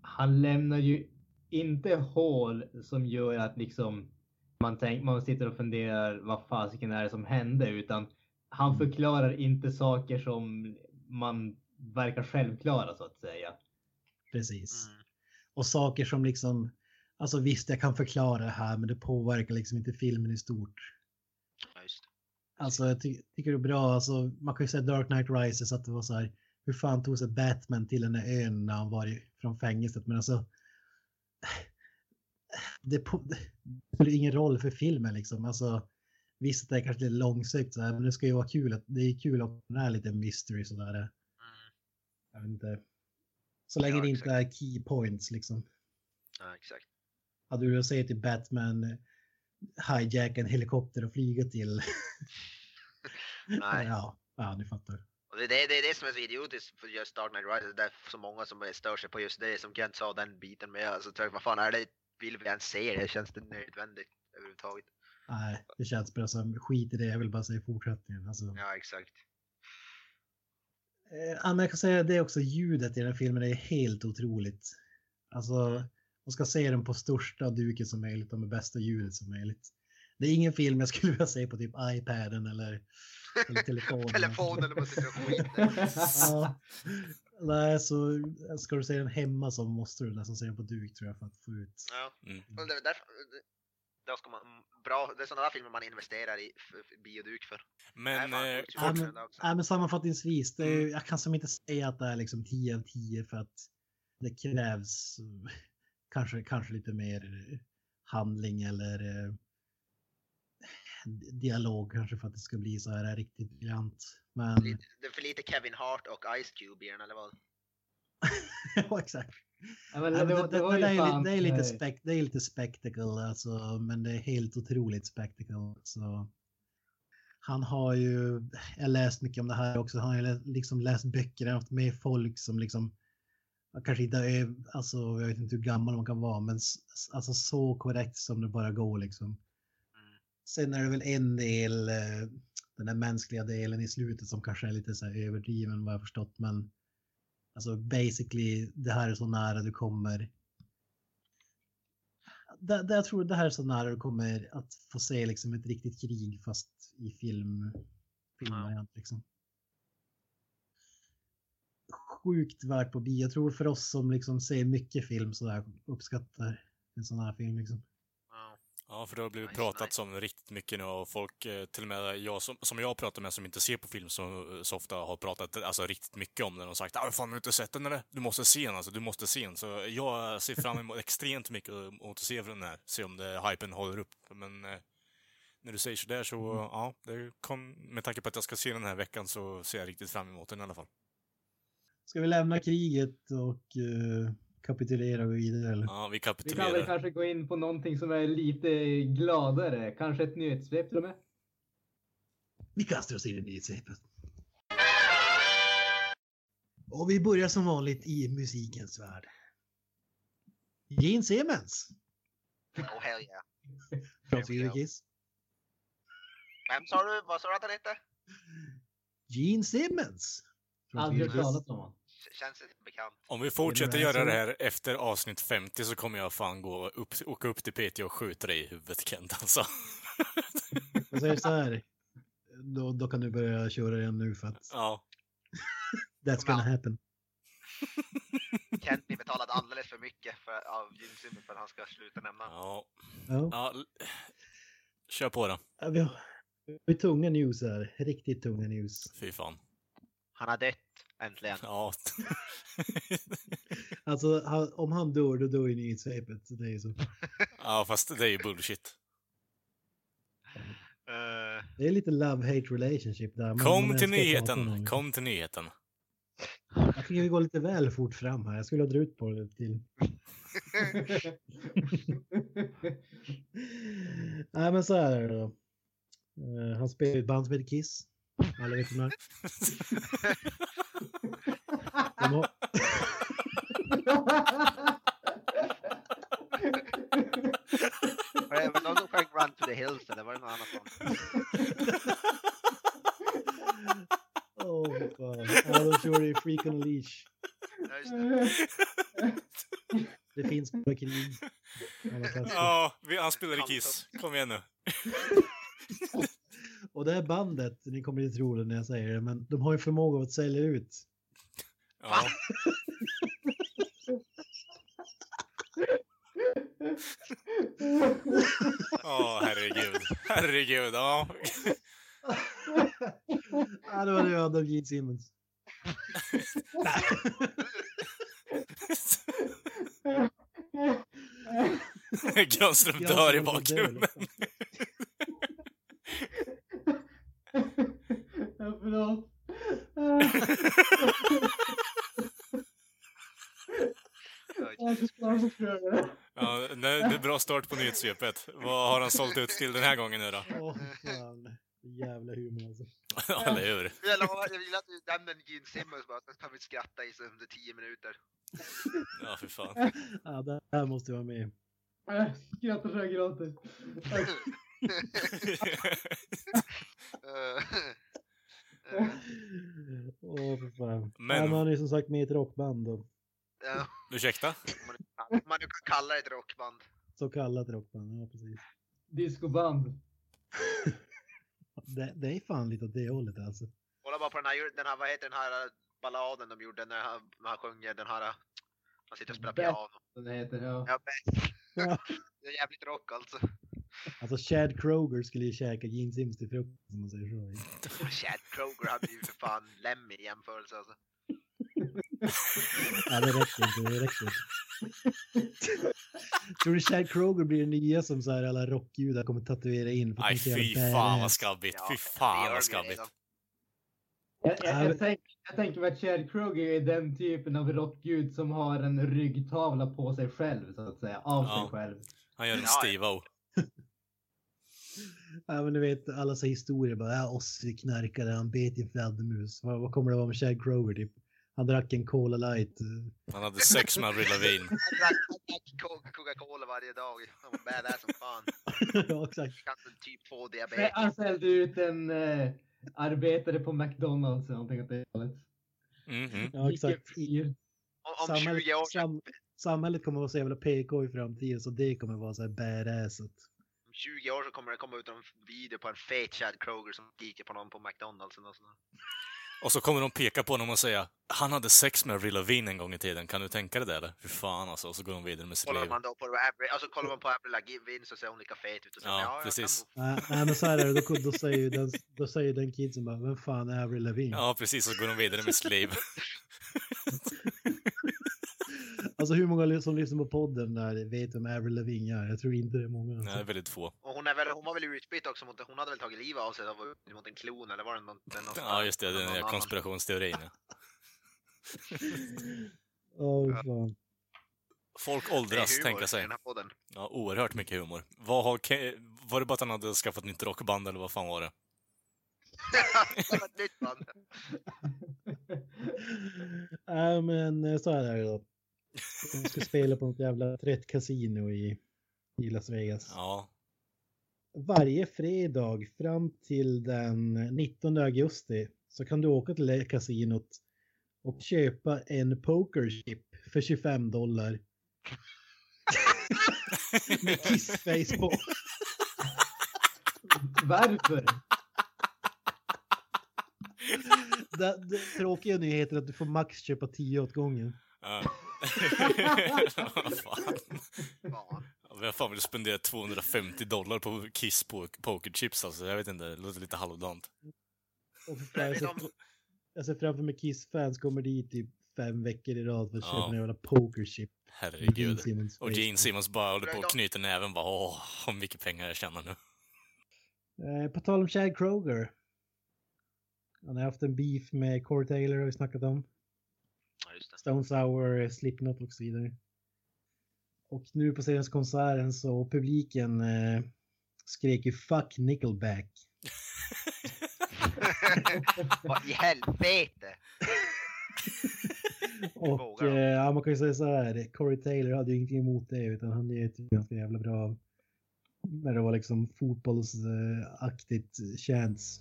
han lämnar ju inte hål som gör att liksom man, tänk, man sitter och funderar vad fasiken är det som hände utan han mm. förklarar inte saker som man verkar självklara så att säga. Precis. Mm. Och saker som liksom, alltså visst jag kan förklara det här men det påverkar liksom inte filmen i stort. Alltså jag ty tycker det är bra, alltså, man kan ju säga Dark Knight Rises att det var så här, hur fan tog sig Batman till den där ön när han var från fängelset? Men alltså, det, på, det spelar ingen roll för filmen liksom. Alltså, visst, det är kanske lite långsökt så här, men det ska ju vara kul. Att, det är kul att det är lite mystery sådär. Mm. Jag vet inte. Så länge Ja, det inte är key points liksom. Ja, exakt. Hade du säger till Batman hijacka en helikopter och flyga till... *laughs* Nej. ja, ja, ni fattar. Och det, det, det är det som är så idiotiskt för just Dark Knight Rises. Det är så många som stör sig på just det som Kent sa, den biten med. Alltså, jag, vad fan är det? Vill vi ens se det? Känns det nödvändigt överhuvudtaget? Nej, det känns bara som skit i det. Jag vill bara säga fortsättningen. Alltså. Ja, exakt. Eh, Anna, jag kan säga det också, ljudet i den här filmen är helt otroligt. Alltså, man ska se den på största duken som möjligt och med bästa ljudet som möjligt. Det är ingen film jag skulle vilja se på typ iPaden eller, eller telefonen. *laughs* Telefonen eller och skiter. *laughs* ja. Nej, så ska du se den hemma så måste du nästan se den på duk tror jag för att få ut. Ja. Mm. Och det, är därför, då ska man, bra, det är sådana där filmer man investerar i bioduk för. Men Nej, eh, fan, Ja, men, ja, men sammanfattningsvis, det är, jag kan som inte säga att det är liksom 10 av 10 för att det krävs eh, kanske, kanske lite mer eh, handling eller eh, dialog kanske för att det ska bli så här riktigt briljant. Men lite, det är för lite Kevin Hart och Ice Cube i den eller vad? *laughs* ja, exakt. Ja, men Ja, det, är, det, lite spek, det är lite spectacle, alltså, men det är helt otroligt spectacle. Så. Han har ju, jag läst mycket om det här också, han har ju liksom läst böcker, han har haft med folk som liksom, kanske inte är, alltså jag vet inte hur gammal man kan vara, men alltså så korrekt som det bara går liksom. Mm. Sen är det väl en del, eh, den där mänskliga delen i slutet som kanske är lite så här överdriven vad jag förstått, men Alltså basically, det här är så nära du kommer. Det, det, jag tror det här är så nära du kommer att få se liksom ett riktigt krig fast i film. Filmvariant liksom. Sjukt värt på bio. Jag tror för oss som liksom ser mycket film så där uppskattar en sån här film liksom. Ja. Ja, för det har blivit Nice, pratat nice. om riktigt mycket nu och folk, eh, till och med jag som, som jag pratar med som inte ser på film så, så ofta har pratat alltså, riktigt mycket om den och sagt ah, fan har du inte sett den eller? Du måste se den alltså, du måste se den. Så jag ser fram emot *laughs* extremt mycket att se den här, se om det, hypen håller upp. Men eh, när du säger sådär så, ja, det kom, med tanke på att jag ska se den här veckan så ser jag riktigt fram emot den i alla fall. Ska vi lämna kriget och uh, kapitulera och gå vidare eller? Ja, vi Vi kan väl kapitulerar. kanske gå in på någonting som är lite gladare. Kanske ett nyhetssvep till och med. Vi kastar oss in i nyhetssvepet. Och vi börjar som vanligt i musikens värld. Gene Simmons Oh hell yeah. *laughs* från Kiss. Vem sa du? Vad sa du att han hette? Gene Simmons. Aldrig hört talas om honom. Känns inte bekant. Om vi fortsätter det göra det här efter avsnitt 50 så kommer jag fan gå upp, åka upp till PT och skjuta dig i huvudet Kent alltså. *laughs* Jag säger så här. Då, då kan du börja köra igen nu för att ja. *laughs* that's gonna happen. *laughs* Kent blir betalad alldeles för mycket för, av Jim Simmons för att han ska sluta nämna. Ja. Ja. ja. Kör på då. Ja, Vi har, vi har tunga news här. Riktigt tunga news. Fy fan. Han har dött, äntligen. Ja. *laughs* Alltså han, om han dör, då dör ju nyhetssvepet. Det är ju så. *laughs* ja, fast det är ju bullshit. Eh, Det är lite love-hate relationship där. Kom till nyheten. Kom till nyheten. Jag tycker vi går lite väl fort fram här. Jag skulle ha dragit på det till. *laughs* Nej men så här är det då. Eh, han spelar i ett band som heter Kiss. Alla vet vem det är. De har... var det var det någon som sjöng Run to the Hills eller var det något annat sånt? Åh fan. Ja, de kör i Freak on a Leash. Ja, just det. Det finns bara krig. Alla platser. Ja, vi, han spelar i Kiss. Kom igen nu. *laughs* Och det här bandet, ni kommer inte tro det när jag säger det, men de har ju förmåga att sälja ut. Ja. *laughs* Ja, herregud. Herregud, ja. Ja, det var det jag hade av Gene Simmons. Nej. Granström dör i bakgrunden. *laughs* ja, förlåt. *laughs* Ja, det är bra start på nyhetssvepet. Vad har han sålt ut till den här gången nu då? Åh, fan. Jävla humor alltså. Ja, eller hur? Jag vill att du nämner Gene Simmons bara, så kan vi skratta i sig under tio minuter. Ja, för fan. Ja, det här måste vara med. *laughs* Skrattar så jag gråter. Åh, för fan. Men- man är ju som sagt med i ett rockband då. ja, Ursäkta? man, nu kan kalla det ett rockband. Så kallat rockband, ja precis. Discoband. Det, det är fan lite åt det hållet alltså. Kolla bara på den här, den här, vad heter den här balladen de gjorde när han, när han sjunger den här, han sitter och spelar piano. Det heter, ja. Ja, Beth. Ja. Det är jävligt rock alltså. Alltså Chad Kroger skulle ju käka Gene Sims till frukost om man säger så. *laughs* Chad Kroger hade ju för fan Lemmy i jämförelse alltså. Ja, det räcker inte, det räcker inte. Tror du Chad Kroger blir den nya som så här alla rockjudar kommer tatuera in? för att Nej, fy fan vad skabbigt. Ja, Fy fan vad skabbigt. redan. Jag, jag, jag, tänker, jag tänker mig att Chad Kroger är den typen av rockgud som har en ryggtavla på sig själv, så att säga. Av Ja. sig själv. Han gör en Steve-O. Ja, men du vet alla så historier bara, ja, Ozzy knarkade, han bet i en fladdermus. Vad, vad kommer det vara med Chad Kroger typ? Han drack en Cola light. Han hade sex med Avril Lavigne. Han drack, Coca-Cola varje dag. Han var badass som fan. *laughs* ja, exakt. Kanske typ 2 Nej, diabetes. Han säljde ut en eh, arbetare på McDonalds eller någonting åt det hållet. Mhm. Ja, exakt. fyr. Om, om 20 år sam, samhället kommer att vara så jävla PK i framtiden så det kommer vara så här badass. Att, Om 20 år så kommer det komma ut en video på en fet Chad Kroger som kikar på någon på McDonalds och sådär. Och så kommer de peka på honom och säga han hade sex med Avril Lavigne en gång i tiden. Kan du tänka dig det eller? Hur fan alltså. Och så går de vidare med sitt Kollar liv. man då på Avril, alltså kollar man på Avril Lavigne så ser hon lika fet ut och så, Ja, jag precis. nej, nej, men så här är det, då, då, säger ju den, då säger den kidsen bara, vem fan är Avril Lavigne? Ja, precis. Och så går de vidare med sitt liv. *laughs* Alltså hur många som lyssnar på podden där vet vem Avril Lavigne är? Jag tror inte det är många. Alltså. Nej, väldigt få. Och hon, är väl, hon var väl utbytt också mot, hon hade väl tagit livet av sig av, mot en klon eller var det någon, någon Ja, just det. Den där konspirationsteorin. *laughs* Åh, fan. Folk åldras, tänka sig. Ja, oerhört mycket humor. Vad har Ke- var det bara att han hade skaffat nytt rockband eller vad fan var det? *laughs* Nytt band. *laughs* Ja, men eh, så är det då. De ska spela på något jävla rätt kasino i, i Las Vegas. Ja. Varje fredag fram till den 19 augusti så kan du åka till kasinot och köpa en pokerchip för 25 dollar. *laughs* Med kissface på. Varför? Det, det tråkiga nyheten är att du får max köpa 10 åt gången. ja. Vad fan. Vem fan vill spendera 250 dollar på Kiss på pokerchips alltså? Jag vet inte, det låter lite halvdant. Och jag, ser, jag ser framför mig Kiss-fans kommer dit i fem veckor i rad för att köpa en jävla pokerchip. Herregud. Gene Och Gene. Simmons bara håller på och knyter näven bara åh, vad mycket pengar jag tjänar nu. Eh, på tal om Chad Kroger. Han har haft en beef med Corey Taylor har vi snackat om. Ja. Stone Sour, Slipknot och så vidare. Och nu på senaste konserten så publiken eh, skrek ju fuck Nickelback. *laughs* Vad i helvete! *laughs* Och eh, ja, man kan ju säga så här, Corey Taylor hade ju ingenting emot det utan han är ett ganska jävla bra när det var liksom fotbollsaktigt chants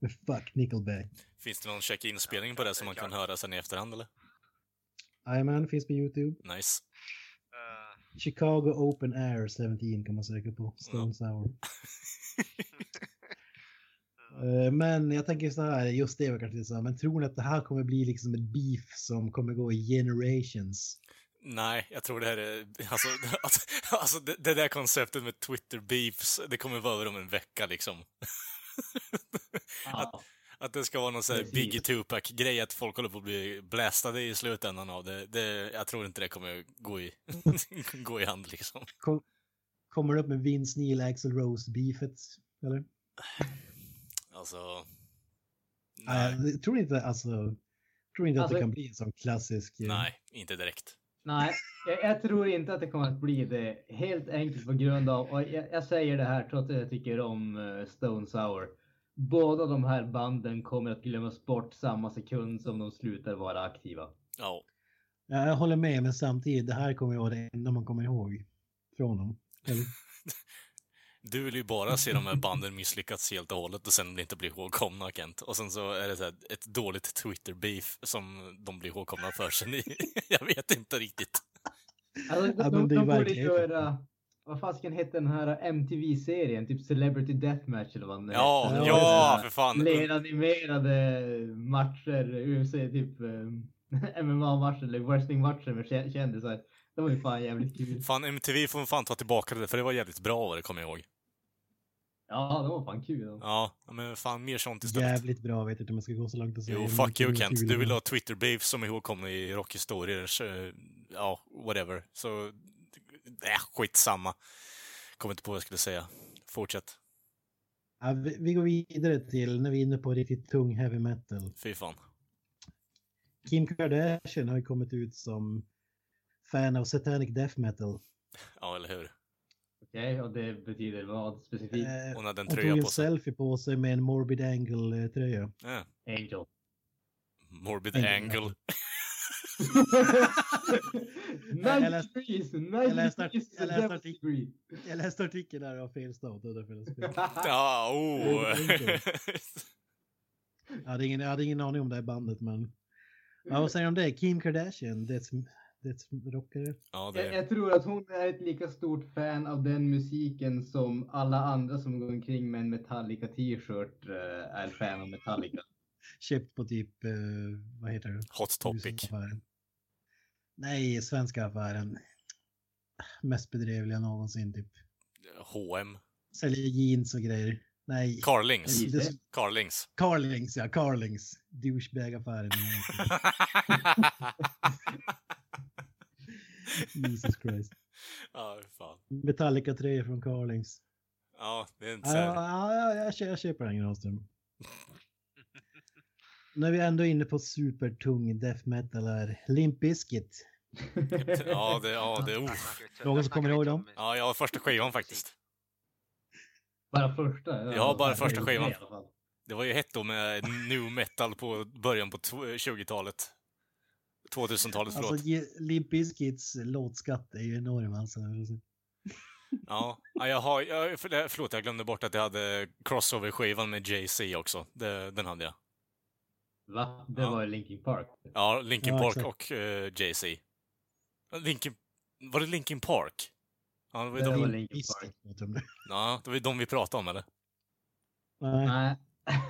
med fuck Nickelback. Finns det någon check-inspelning på det som man kan höra sen i efterhand eller? Jajamän, finns på YouTube. Nice. Eh, Chicago Open Air 17 kan man söka på. Stone Sour. *laughs* Eh, Men jag tänker så här, just det var kanske så, men tror ni att det här kommer bli liksom ett beef som kommer gå i generations? Nej, jag tror det här är... Alltså, *laughs* alltså, alltså det, det där konceptet med Twitter beefs, det kommer vara över om en vecka liksom. *laughs* att, att det ska vara någon sån här. Biggie Tupac-grej, att folk håller på att bli blästade i slutändan av det. det jag tror inte det kommer gå i, *laughs* gå i hand liksom. Kom, Kommer det upp med Vince Neil, Axel Rose, beefet? Eller? Alltså... Nej. Jag tror inte, alltså, tror inte att Alltså- det kan bli en sån klassisk... eh, nej inte direkt. Nej, jag, jag tror inte att det kommer att bli det. Helt enkelt på grund av, och jag, jag säger det här trots att jag tycker om uh, Stone Sour. Båda de här banden kommer att glömmas bort samma sekund som de slutar vara aktiva. Ja. Ja, jag håller med, men samtidigt, det här kommer ju vara det enda man kommer ihåg från dem. Eller? *laughs* Du vill ju bara se de här banden misslyckats helt och hållet och sen inte bli ihågkomna, Kent. Och sen så är det så här, ett dåligt Twitter-beef som de blir ihågkomna för sen i... *laughs* Jag vet inte riktigt. Alltså, Ja, de, men det är de borde göra, vad fasiken hette den här MTV-serien? Typ Celebrity Deathmatch eller vad den Ja, hette. ja, för fan. Leranimerade matcher, UFC, typ eh, *laughs* MMA-matcher eller wrestling-matcher med kä- kändisar. De var ju fan jävligt kul. Fan, MTV får fan ta tillbaka det, för det var jävligt bra vad det kommer jag ihåg. Ja, de var fan kul. Ja, men fan mer sånt istället. Jävligt bra, vet inte om jag ska gå så långt och säga. Jo, fuck you Kent. kul Du vill ha Twitter-beef som ihågkomna i rockhistorier. Ja, whatever. Så, äh, skitsamma. Kommer inte på vad jag skulle säga. Fortsätt. Ja, vi, vi går vidare till när vi är inne på riktigt tung heavy metal. Fy fan. Kim Kardashian har ju kommit ut som fan av satanic death metal. Ja, eller hur? Okej, och det betyder vad specifikt? Eh, Hon hade en hon tröja tog en på sig. selfie på sig med en Morbid Angle-tröja. Ja. Angel. Morbid Angel. *laughs* Jag 90 läste- degrees! 90 jag läste- degrees jag to läste Devil's artik- degree. Jag läste artikeln där av och därför jag spelade. Ja, oh. Jag hade, ingen, jag hade ingen aning om det här bandet, men... Ja, vad säger du om det? Kim Kardashian, det rockare. ja, Jag, det... jag tror att hon är ett lika stort fan av den musiken som alla andra som går omkring med en Metallica t-shirt eh, är fan av Metallica. Köpt på typ, eh, vad heter det? Hot Topic. Nej, svenska affären. Mest bedrövliga någonsin typ. H&M. Säljer jeans och grejer. Nej. Carlings. Det- Carlings. Carlings, ja, Carlings. Douchebag-affären. *laughs* Jesus Christ. Ja, fan. Metallica 3 från Carlings. Ja, det är inte så ja, ja, jag, kö- jag köper den Granström. När vi ändå är inne på supertung death metal är Limp Bizkit. *laughs* Ja, det, ja, det, oh. Någon som kommer ihåg dem? Ja, jag har första skivan faktiskt. Bara första? Ja, bara är första skivan. det var ju hett då med new metal på början på tw- 20-talet. 2000-talet, förlåt. Alltså Limp Bizkits låtskatt är ju enorm alltså. Ja, ja jag har, jag, för- förlåt, jag glömde bort att jag hade crossover-skivan med Jay-Z också. Det, den hade jag. Va? Det Ja. var Linkin Park. Ja, Linkin Ja, Park och uh, Jay-Z. Linkin... Var det Linkin Park? Ja, det var Det de, var Linkin Park. ja, det var ju de vi pratade om, eller? Nej. *laughs*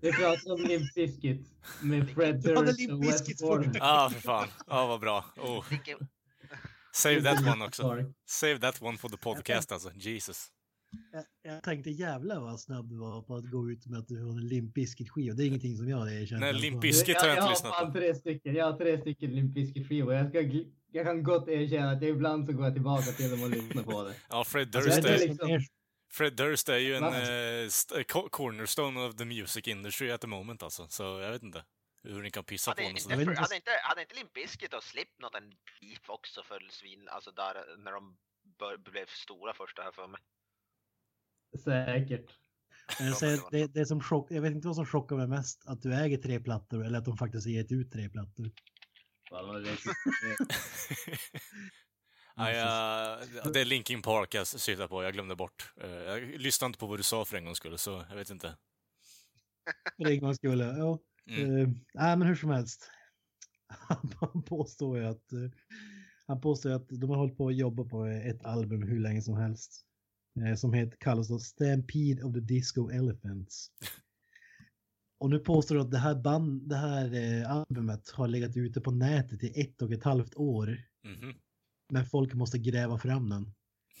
Vi pratar om Limp Bizkit med Fred Durst och först. Ja, ah, för fan. Ja, vad bra. Oh. Save that one också. Save that one for the podcast alltså. Jesus. Jag, jag tänkte jävla vad snabb du var på att gå ut med att du har en Limp Bizkit-skiva. Det är ingenting som jag erkänner. Nej, Limp. Bizkit har jag inte jag lyssnat har fan på. tre stycken. Jag har tre stycken Limp Bizkit-skivor. Jag, ska jag kan gott erkänna att jag ibland så går jag tillbaka till dem och lyssnar på det. Ja, Fred Alltså, Durst det är är, liksom- Fred Durst är ju en eh, co- cornerstone of the music industry at the moment alltså. Så jag vet inte hur ni kan pissa på hade, honom. Jag vet för, inte- hade, inte, hade inte Limp Bizkit och Slipknot en beef också för svin, alltså där när de bör, blev stora först det här för mig? Säkert. Jag, säger, det, det är som chock, jag vet inte vad som chockar mig mest. Att du äger tre plattor eller att de faktiskt har gett ut tre plattor. Ja, *laughs* jag, det är Linkin Park jag syftar på, jag glömde bort. Jag lyssnade inte på vad du sa för en gångs skull, så jag vet inte. För en gångs skull, ja. Mm. Uh, nej, men hur som helst. Han påstår ju att, eh, han påstår att de har hållit på att jobba på ett album hur länge som helst. Eh, som heter, kallas då Stampede of the Disco Elephants. Och nu påstår du att det här, band, det här eh, albumet har legat ute på nätet i ett och ett halvt år. Mhm. Men folk måste gräva fram den.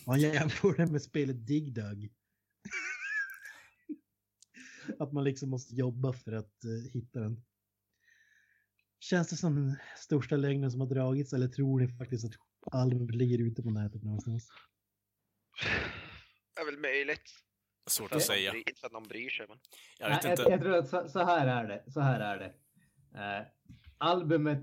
Och han jämför det med spelet Dig Dug. *laughs* att man liksom måste jobba för att eh, hitta den. Känns det som den största lögnen som har dragits eller tror ni faktiskt att albumet ligger ute på nätet någonstans? *laughs* Väl möjligt. Svårt att säga. bryr- Inte för att någon bryr sig. Men... Jag vet Nej, inte. jag, jag tror att så, så här är det. Så här är det. Eh, albumet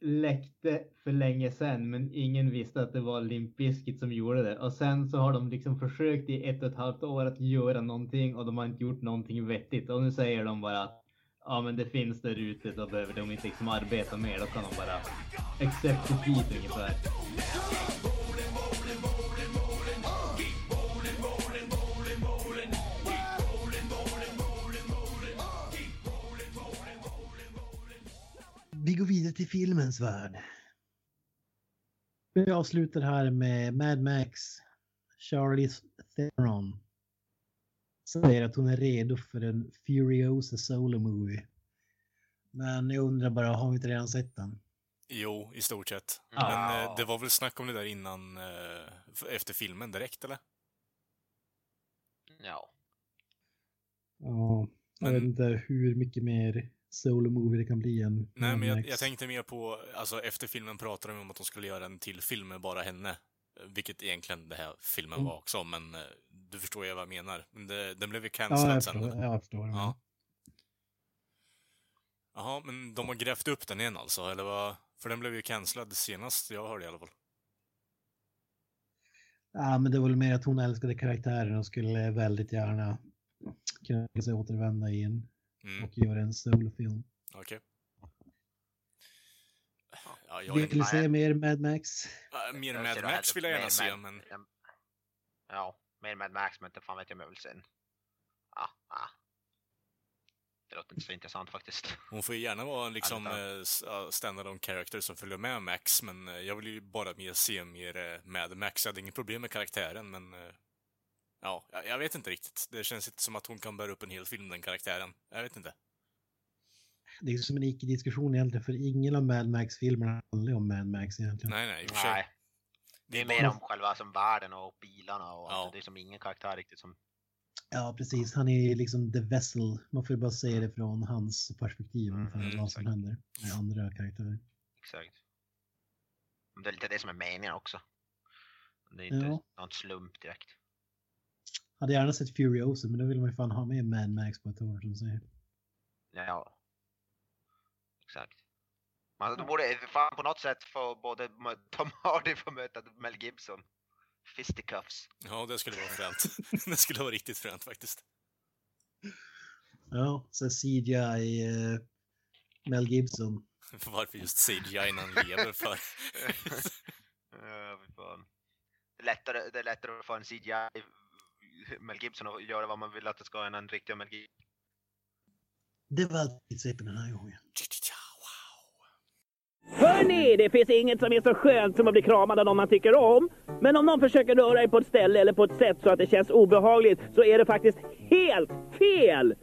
läckte för länge sedan, men ingen visste att det var Limp Bizkit som gjorde det. Och sen så har de liksom försökt i ett och ett halvt år att göra någonting och de har inte gjort någonting vettigt. Och nu säger de bara att ja, men det finns där ute, då behöver de inte liksom arbeta mer. Då kan de bara accept defeat ungefär. Vi går vidare till filmens värld. Vi avslutar här med Mad Max. Charlize Theron. Säger att hon är redo för en Furiosa solo movie. Men jag undrar bara, har vi inte redan sett den? Jo, i stort sett. Men eh, det var väl snack om det där innan, eh, efter filmen direkt, eller? Ja. Ja, jag vet inte hur mycket mer solo movie det kan bli än Nej, men jag, jag tänkte mer på, alltså efter filmen pratade de om att de skulle göra en till film med bara henne. Vilket egentligen det här filmen Mm. var också, men eh, du förstår ju vad jag menar. Men det, den blev ju Ja, cancellad jag sen. förstår. Jag förstår. Ja. Jaha, men de har grävt upp den igen alltså, eller vad? För den blev ju cancellad senast jag hörde i alla fall. Ja, men det var väl mer att hon älskade karaktären och skulle väldigt gärna kunna sig återvända i en Mm, och göra en solofilm. okej. Ja, jag, Vill du se mer Mad Max? äh, mer Mad Max vill jag gärna se, Mad- men... Ja, mer Mad Max, men inte fan vet jag om jag vill se. Ja, ja. Det låter inte så intressant faktiskt. Hon får ju gärna vara en liksom ja, stand-alone character som följer med Max, men eh, jag vill ju bara mer se mer eh, med Max. Jag hade inget problem med karaktären, men... Ja, jag, jag vet inte riktigt. Det känns inte som att hon kan bära upp en hel film, den karaktären. Jag vet inte. Det är som en icke-diskussion egentligen, för ingen av Mad Max-filmerna handlar om Mad Max egentligen. Nej, nej, i och för sig. Nej, det är mer om själva som världen och bilarna och Ja. allt. Det är som ingen karaktär riktigt som... Ja, precis. Han är ju liksom the vessel. Man får ju bara se det från hans perspektiv Mm, ungefär, mm, vad som händer med andra karaktärer. Exakt. Men Det är lite det som är meningen också. Det är inte Ja. någon slump direkt. Hade gärna sett Furiosa, men då vill man ju fan ha med Mad Max på ett år som säger. Ja. Exakt. Man, de borde fan på något sätt få både Tom Hardy få möta Mel Gibson. Fisticuffs. Ja, det skulle vara fränt. *laughs* det skulle vara riktigt fränt faktiskt. Ja, så CGI eh, Mel Gibson. Varför just CGI när han lever för? *laughs* Ja, fan. Det är, lättare, det är lättare att få en CGI Mel Gibson och göra vad man vill att det ska än en riktig Mel Gibson. Det var allt på den här gången. Hörni, det finns inget som är så skönt som att bli kramad av någon man tycker om. Men om någon försöker röra dig på ett ställe eller på ett sätt så att det känns obehagligt så är det faktiskt helt fel!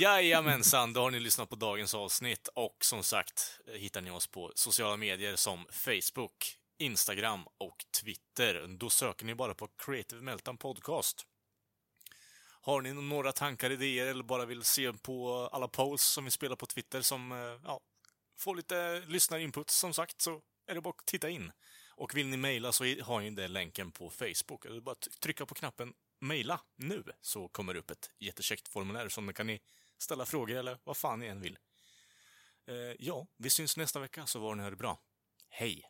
Jajamensan, då har ni lyssnat på dagens avsnitt och som sagt hittar ni oss på sociala medier som Facebook, Instagram och Twitter. Då söker ni bara på Creative Meltdown Podcast. Har ni några tankar, idéer eller bara vill se på alla polls som vi spelar på Twitter som, eh, ja, får lite lyssnarinput som sagt så är det bara att titta in. Och vill ni mejla så har ni den länken på Facebook. Det är bara att trycka på knappen mejla nu så kommer det upp ett jättekäckt formulär som ni kan ni ställa frågor eller vad fan ni än vill. Eh, ja, vi syns nästa vecka så var ni här det bra. Hej!